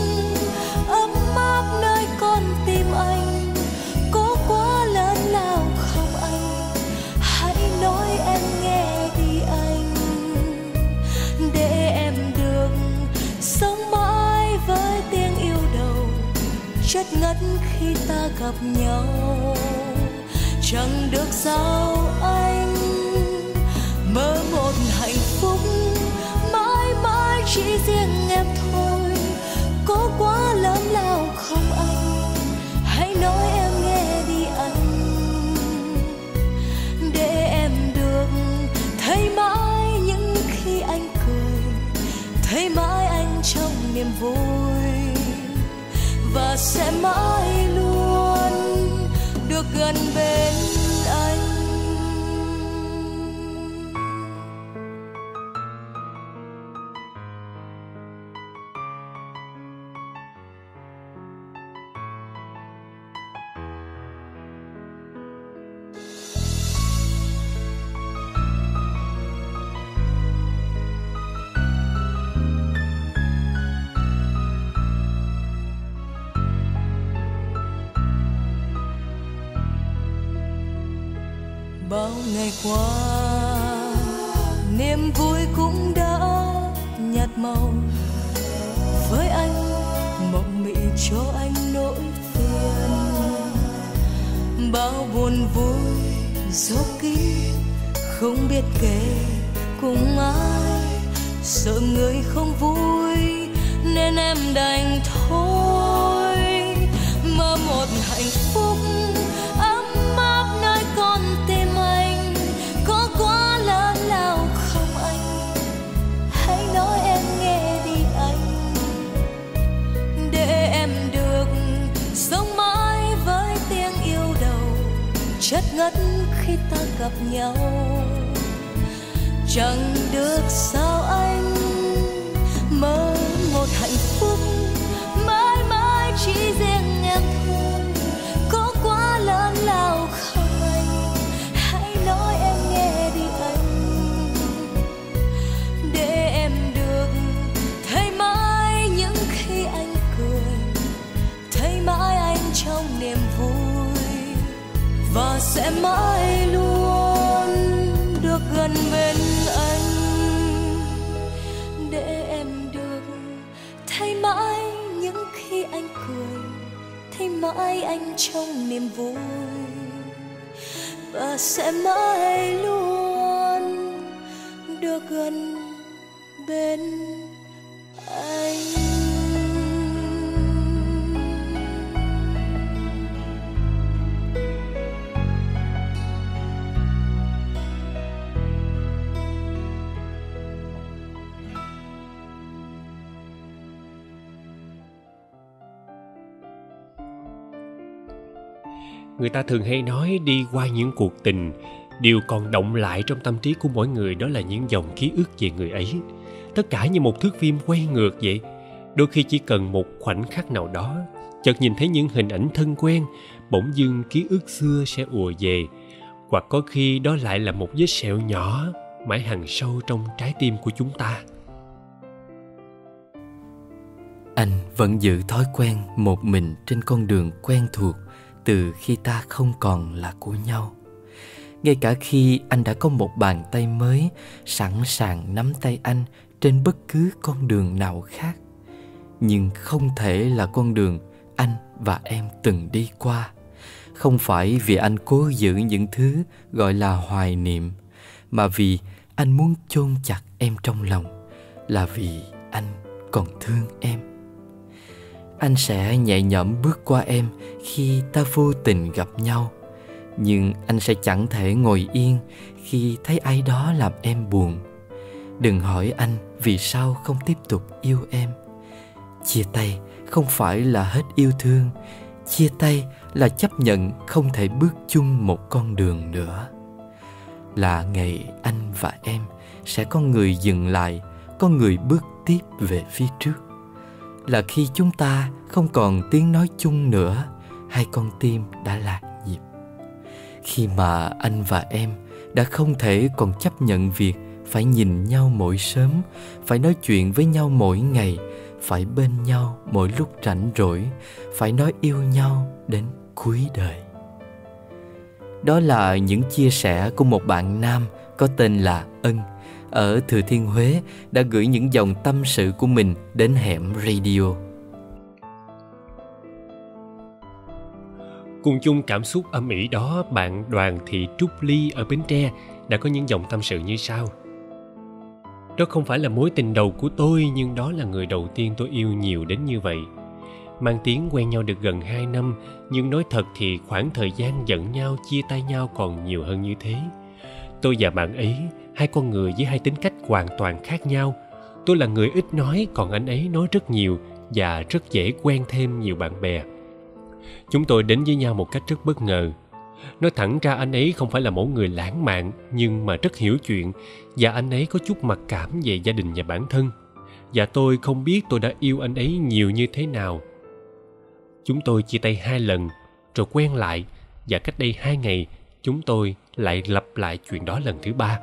chất ngất khi ta gặp nhau. Chẳng được sao anh mơ một hạnh phúc, mãi mãi chỉ riêng em thôi. Có quá lớn sẽ mãi luôn được gần bên ngày mãi luôn được gần bên anh. Để em được thấy mãi những khi anh cười thấy mãi anh trong niềm vui. Và sẽ mãi luôn được gần bên anh. Người ta thường hay nói đi qua những cuộc tình, điều còn động lại trong tâm trí của mỗi người đó là những dòng ký ức về người ấy. Tất cả như một thước phim quay ngược vậy. Đôi khi chỉ cần một khoảnh khắc nào đó, chợt nhìn thấy những hình ảnh thân quen, bỗng dưng ký ức xưa sẽ ùa về. Hoặc có khi đó lại là một vết sẹo nhỏ mãi hằn sâu trong trái tim của chúng ta. Anh vẫn giữ thói quen một mình trên con đường quen thuộc từ khi ta không còn là của nhau. Ngay cả khi anh đã có một bàn tay mới, sẵn sàng nắm tay anh trên bất cứ con đường nào khác. Nhưng không thể là con đường anh và em từng đi qua. Không phải vì anh cố giữ những thứ gọi là hoài niệm, mà vì anh muốn chôn chặt em trong lòng, là vì anh còn thương em anh sẽ nhẹ nhõm bước qua em khi ta vô tình gặp nhau. Nhưng anh sẽ chẳng thể ngồi yên khi thấy ai đó làm em buồn. Đừng hỏi anh vì sao không tiếp tục yêu em. Chia tay không phải là hết yêu thương. Chia tay là chấp nhận không thể bước chung một con đường nữa. Là ngày anh và em sẽ có người dừng lại, có người bước tiếp về phía trước là khi chúng ta không còn tiếng nói chung nữa, hai con tim đã lạc nhịp khi mà anh và em đã không thể còn chấp nhận việc phải nhìn nhau mỗi sớm, phải nói chuyện với nhau mỗi ngày, phải bên nhau mỗi lúc rảnh rỗi, phải nói yêu nhau đến cuối đời. Đó là những chia sẻ của một bạn nam có tên là ân ở thừa thiên huế đã gửi những dòng tâm sự của mình đến hẻm radio Cùng chung cảm xúc âm ỉ đó, bạn Đoàn Thị Trúc Ly ở Bến Tre đã có những dòng tâm sự như sau. Đó không phải là mối tình đầu của tôi, nhưng đó là người đầu tiên tôi yêu nhiều đến như vậy. Mang tiếng quen nhau được gần 2 năm, nhưng nói thật thì khoảng thời gian giận nhau, chia tay nhau còn nhiều hơn như thế. Tôi và bạn ấy, hai con người với hai tính cách hoàn toàn khác nhau. Tôi là người ít nói, còn anh ấy nói rất nhiều và rất dễ quen thêm nhiều bạn bè. Chúng tôi đến với nhau một cách rất bất ngờ. Nói thẳng ra anh ấy không phải là mẫu người lãng mạn nhưng mà rất hiểu chuyện và anh ấy có chút mặc cảm về gia đình và bản thân. Và tôi không biết tôi đã yêu anh ấy nhiều như thế nào. Chúng tôi chia tay hai lần rồi quen lại và cách đây hai ngày chúng tôi lại lặp lại chuyện đó lần thứ ba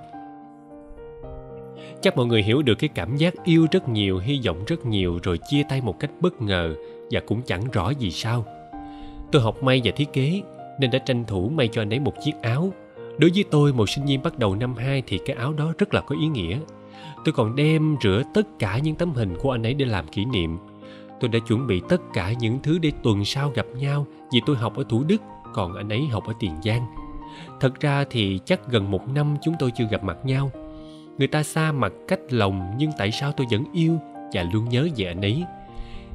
chắc mọi người hiểu được cái cảm giác yêu rất nhiều hy vọng rất nhiều rồi chia tay một cách bất ngờ và cũng chẳng rõ gì sao tôi học may và thiết kế nên đã tranh thủ may cho anh ấy một chiếc áo Đối với tôi, một sinh viên bắt đầu năm 2 thì cái áo đó rất là có ý nghĩa. Tôi còn đem rửa tất cả những tấm hình của anh ấy để làm kỷ niệm. Tôi đã chuẩn bị tất cả những thứ để tuần sau gặp nhau vì tôi học ở Thủ Đức, còn anh ấy học ở Tiền Giang. Thật ra thì chắc gần một năm chúng tôi chưa gặp mặt nhau. Người ta xa mặt cách lòng nhưng tại sao tôi vẫn yêu và luôn nhớ về anh ấy.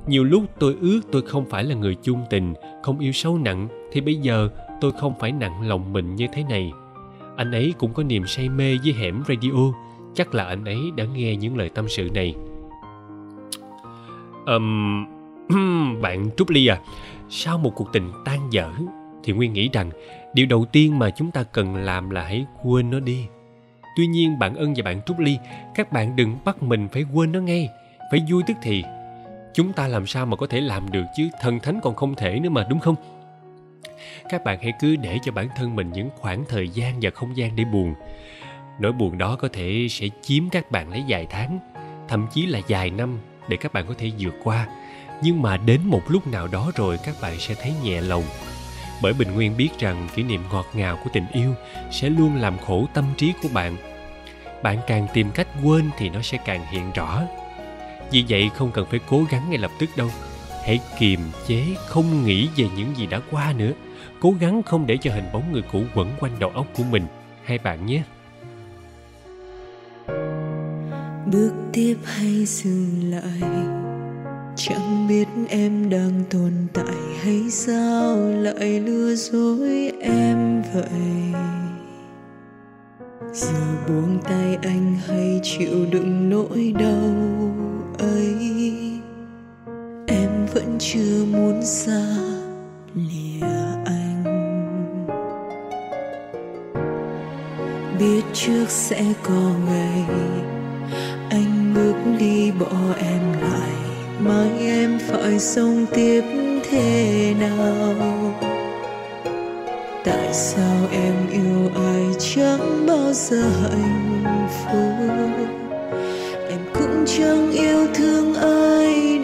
Nhiều lúc tôi ước tôi không phải là người chung tình, không yêu sâu nặng thì bây giờ tôi không phải nặng lòng mình như thế này. Anh ấy cũng có niềm say mê với hẻm radio, chắc là anh ấy đã nghe những lời tâm sự này. Um, bạn Trúc Ly à, sau một cuộc tình tan dở thì Nguyên nghĩ rằng điều đầu tiên mà chúng ta cần làm là hãy quên nó đi. Tuy nhiên bạn Ân và bạn Trúc Ly, các bạn đừng bắt mình phải quên nó ngay, phải vui tức thì. Chúng ta làm sao mà có thể làm được chứ, thần thánh còn không thể nữa mà đúng không? Các bạn hãy cứ để cho bản thân mình những khoảng thời gian và không gian để buồn. Nỗi buồn đó có thể sẽ chiếm các bạn lấy vài tháng, thậm chí là vài năm để các bạn có thể vượt qua. Nhưng mà đến một lúc nào đó rồi các bạn sẽ thấy nhẹ lòng bởi bình nguyên biết rằng kỷ niệm ngọt ngào của tình yêu sẽ luôn làm khổ tâm trí của bạn. Bạn càng tìm cách quên thì nó sẽ càng hiện rõ. Vì vậy không cần phải cố gắng ngay lập tức đâu. Hãy kiềm chế, không nghĩ về những gì đã qua nữa. Cố gắng không để cho hình bóng người cũ quẩn quanh đầu óc của mình. Hai bạn nhé. Bước tiếp hay dừng lại? Chẳng biết em đang tồn tại hay sao lại lừa dối em vậy? Giờ buông tay anh hay chịu đựng nỗi đau ấy? Em vẫn chưa muốn xa lìa anh. Biết trước sẽ có ngày anh bước đi bỏ em lại mai em phải sống tiếp thế nào? Tại sao em yêu ai chẳng bao giờ hạnh phúc? Em cũng chẳng yêu thương ai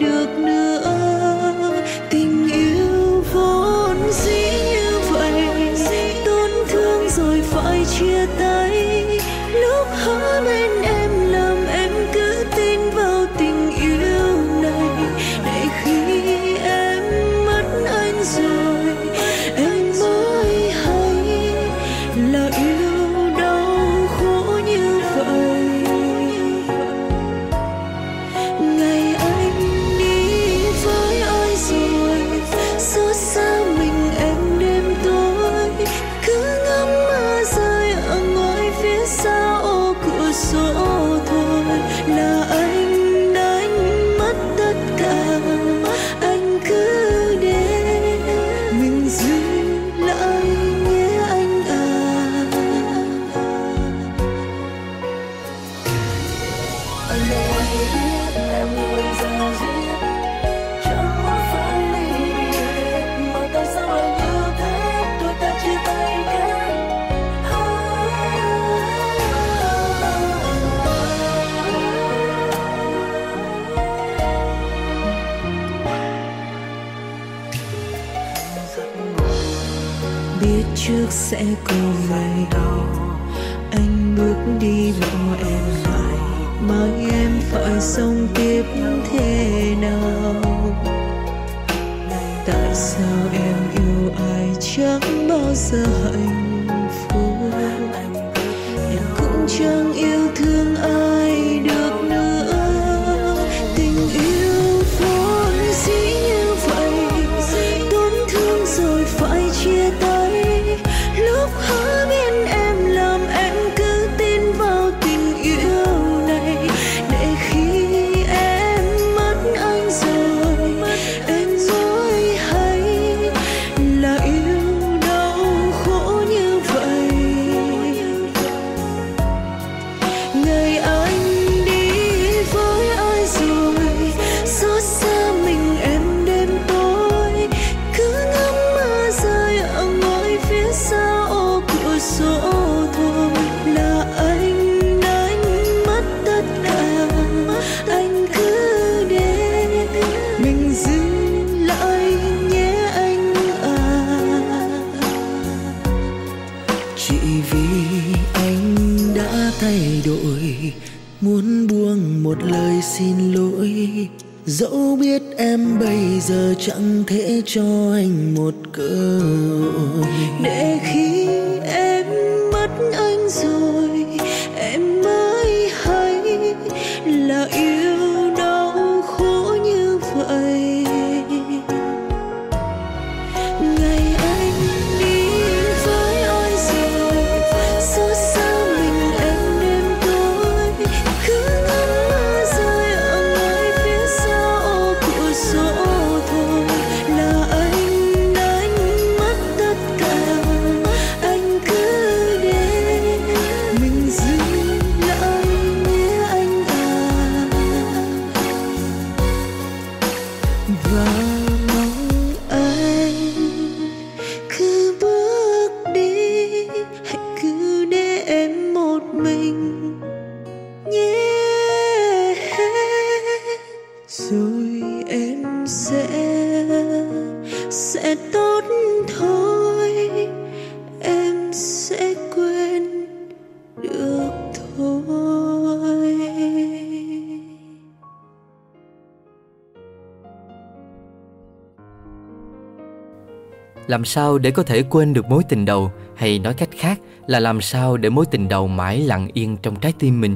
Làm sao để có thể quên được mối tình đầu hay nói cách khác là làm sao để mối tình đầu mãi lặng yên trong trái tim mình?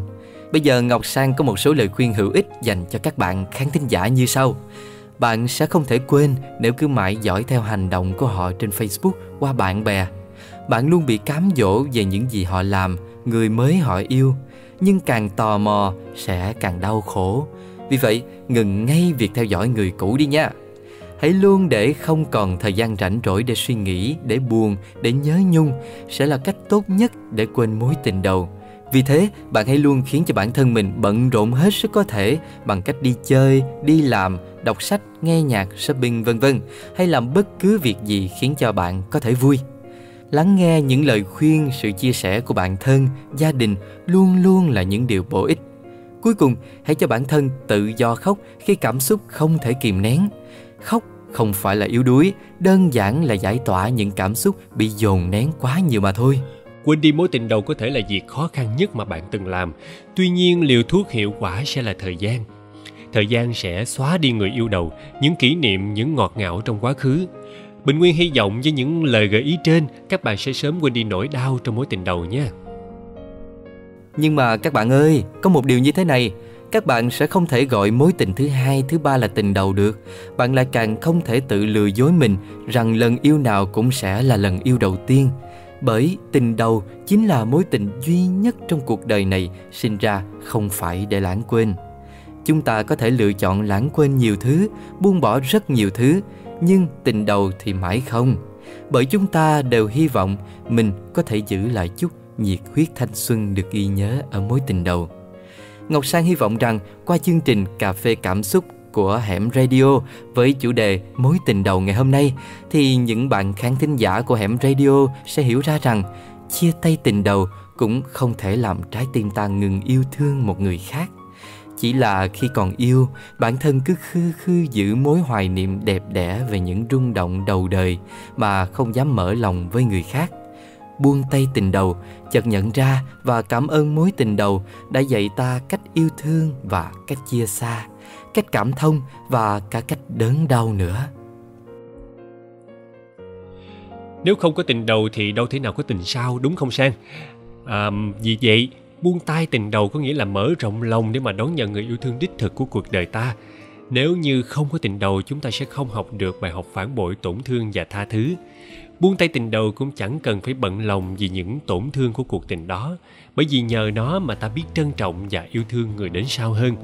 Bây giờ Ngọc Sang có một số lời khuyên hữu ích dành cho các bạn khán thính giả như sau. Bạn sẽ không thể quên nếu cứ mãi dõi theo hành động của họ trên Facebook qua bạn bè. Bạn luôn bị cám dỗ về những gì họ làm, người mới họ yêu, nhưng càng tò mò sẽ càng đau khổ. Vì vậy, ngừng ngay việc theo dõi người cũ đi nha. Hãy luôn để không còn thời gian rảnh rỗi để suy nghĩ, để buồn, để nhớ nhung sẽ là cách tốt nhất để quên mối tình đầu. Vì thế, bạn hãy luôn khiến cho bản thân mình bận rộn hết sức có thể bằng cách đi chơi, đi làm, đọc sách, nghe nhạc, shopping vân vân, hay làm bất cứ việc gì khiến cho bạn có thể vui. Lắng nghe những lời khuyên, sự chia sẻ của bạn thân, gia đình luôn luôn là những điều bổ ích. Cuối cùng, hãy cho bản thân tự do khóc khi cảm xúc không thể kìm nén. Khóc không phải là yếu đuối, đơn giản là giải tỏa những cảm xúc bị dồn nén quá nhiều mà thôi. Quên đi mối tình đầu có thể là việc khó khăn nhất mà bạn từng làm. Tuy nhiên, liều thuốc hiệu quả sẽ là thời gian. Thời gian sẽ xóa đi người yêu đầu, những kỷ niệm, những ngọt ngào trong quá khứ. Bình Nguyên hy vọng với những lời gợi ý trên, các bạn sẽ sớm quên đi nỗi đau trong mối tình đầu nha. Nhưng mà các bạn ơi, có một điều như thế này, các bạn sẽ không thể gọi mối tình thứ hai, thứ ba là tình đầu được. Bạn lại càng không thể tự lừa dối mình rằng lần yêu nào cũng sẽ là lần yêu đầu tiên. Bởi tình đầu chính là mối tình duy nhất trong cuộc đời này sinh ra không phải để lãng quên. Chúng ta có thể lựa chọn lãng quên nhiều thứ, buông bỏ rất nhiều thứ, nhưng tình đầu thì mãi không. Bởi chúng ta đều hy vọng mình có thể giữ lại chút nhiệt huyết thanh xuân được ghi nhớ ở mối tình đầu. Ngọc Sang hy vọng rằng qua chương trình Cà phê Cảm xúc của Hẻm Radio với chủ đề Mối tình đầu ngày hôm nay thì những bạn khán thính giả của Hẻm Radio sẽ hiểu ra rằng chia tay tình đầu cũng không thể làm trái tim ta ngừng yêu thương một người khác. Chỉ là khi còn yêu, bản thân cứ khư khư giữ mối hoài niệm đẹp đẽ về những rung động đầu đời mà không dám mở lòng với người khác buông tay tình đầu, chợt nhận ra và cảm ơn mối tình đầu đã dạy ta cách yêu thương và cách chia xa, cách cảm thông và cả cách đớn đau nữa. Nếu không có tình đầu thì đâu thể nào có tình sau, đúng không Sang? À, vì vậy, buông tay tình đầu có nghĩa là mở rộng lòng để mà đón nhận người yêu thương đích thực của cuộc đời ta. Nếu như không có tình đầu, chúng ta sẽ không học được bài học phản bội, tổn thương và tha thứ. Buông tay tình đầu cũng chẳng cần phải bận lòng vì những tổn thương của cuộc tình đó, bởi vì nhờ nó mà ta biết trân trọng và yêu thương người đến sau hơn.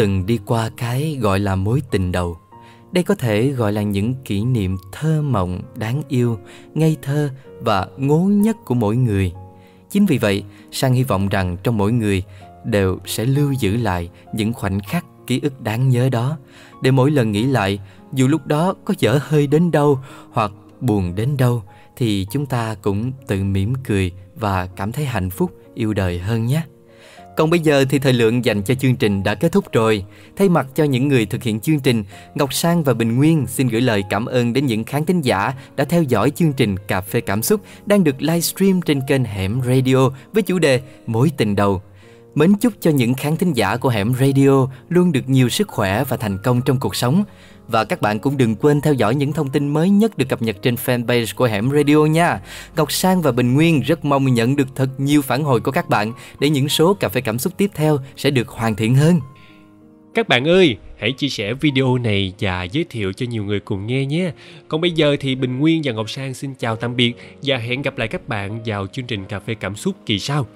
Từng đi qua cái gọi là mối tình đầu. Đây có thể gọi là những kỷ niệm thơ mộng, đáng yêu, ngây thơ và ngố nhất của mỗi người. Chính vì vậy, sang hy vọng rằng trong mỗi người đều sẽ lưu giữ lại những khoảnh khắc ký ức đáng nhớ đó, để mỗi lần nghĩ lại, dù lúc đó có dở hơi đến đâu hoặc buồn đến đâu, thì chúng ta cũng tự mỉm cười và cảm thấy hạnh phúc yêu đời hơn nhé còn bây giờ thì thời lượng dành cho chương trình đã kết thúc rồi. Thay mặt cho những người thực hiện chương trình, Ngọc Sang và Bình Nguyên xin gửi lời cảm ơn đến những khán thính giả đã theo dõi chương trình Cà phê Cảm xúc đang được livestream trên kênh Hẻm Radio với chủ đề Mối tình đầu. Mến chúc cho những khán thính giả của Hẻm Radio luôn được nhiều sức khỏe và thành công trong cuộc sống. Và các bạn cũng đừng quên theo dõi những thông tin mới nhất được cập nhật trên fanpage của Hẻm Radio nha. Ngọc Sang và Bình Nguyên rất mong nhận được thật nhiều phản hồi của các bạn để những số cà phê cảm xúc tiếp theo sẽ được hoàn thiện hơn. Các bạn ơi, hãy chia sẻ video này và giới thiệu cho nhiều người cùng nghe nhé. Còn bây giờ thì Bình Nguyên và Ngọc Sang xin chào tạm biệt và hẹn gặp lại các bạn vào chương trình Cà phê Cảm xúc kỳ sau.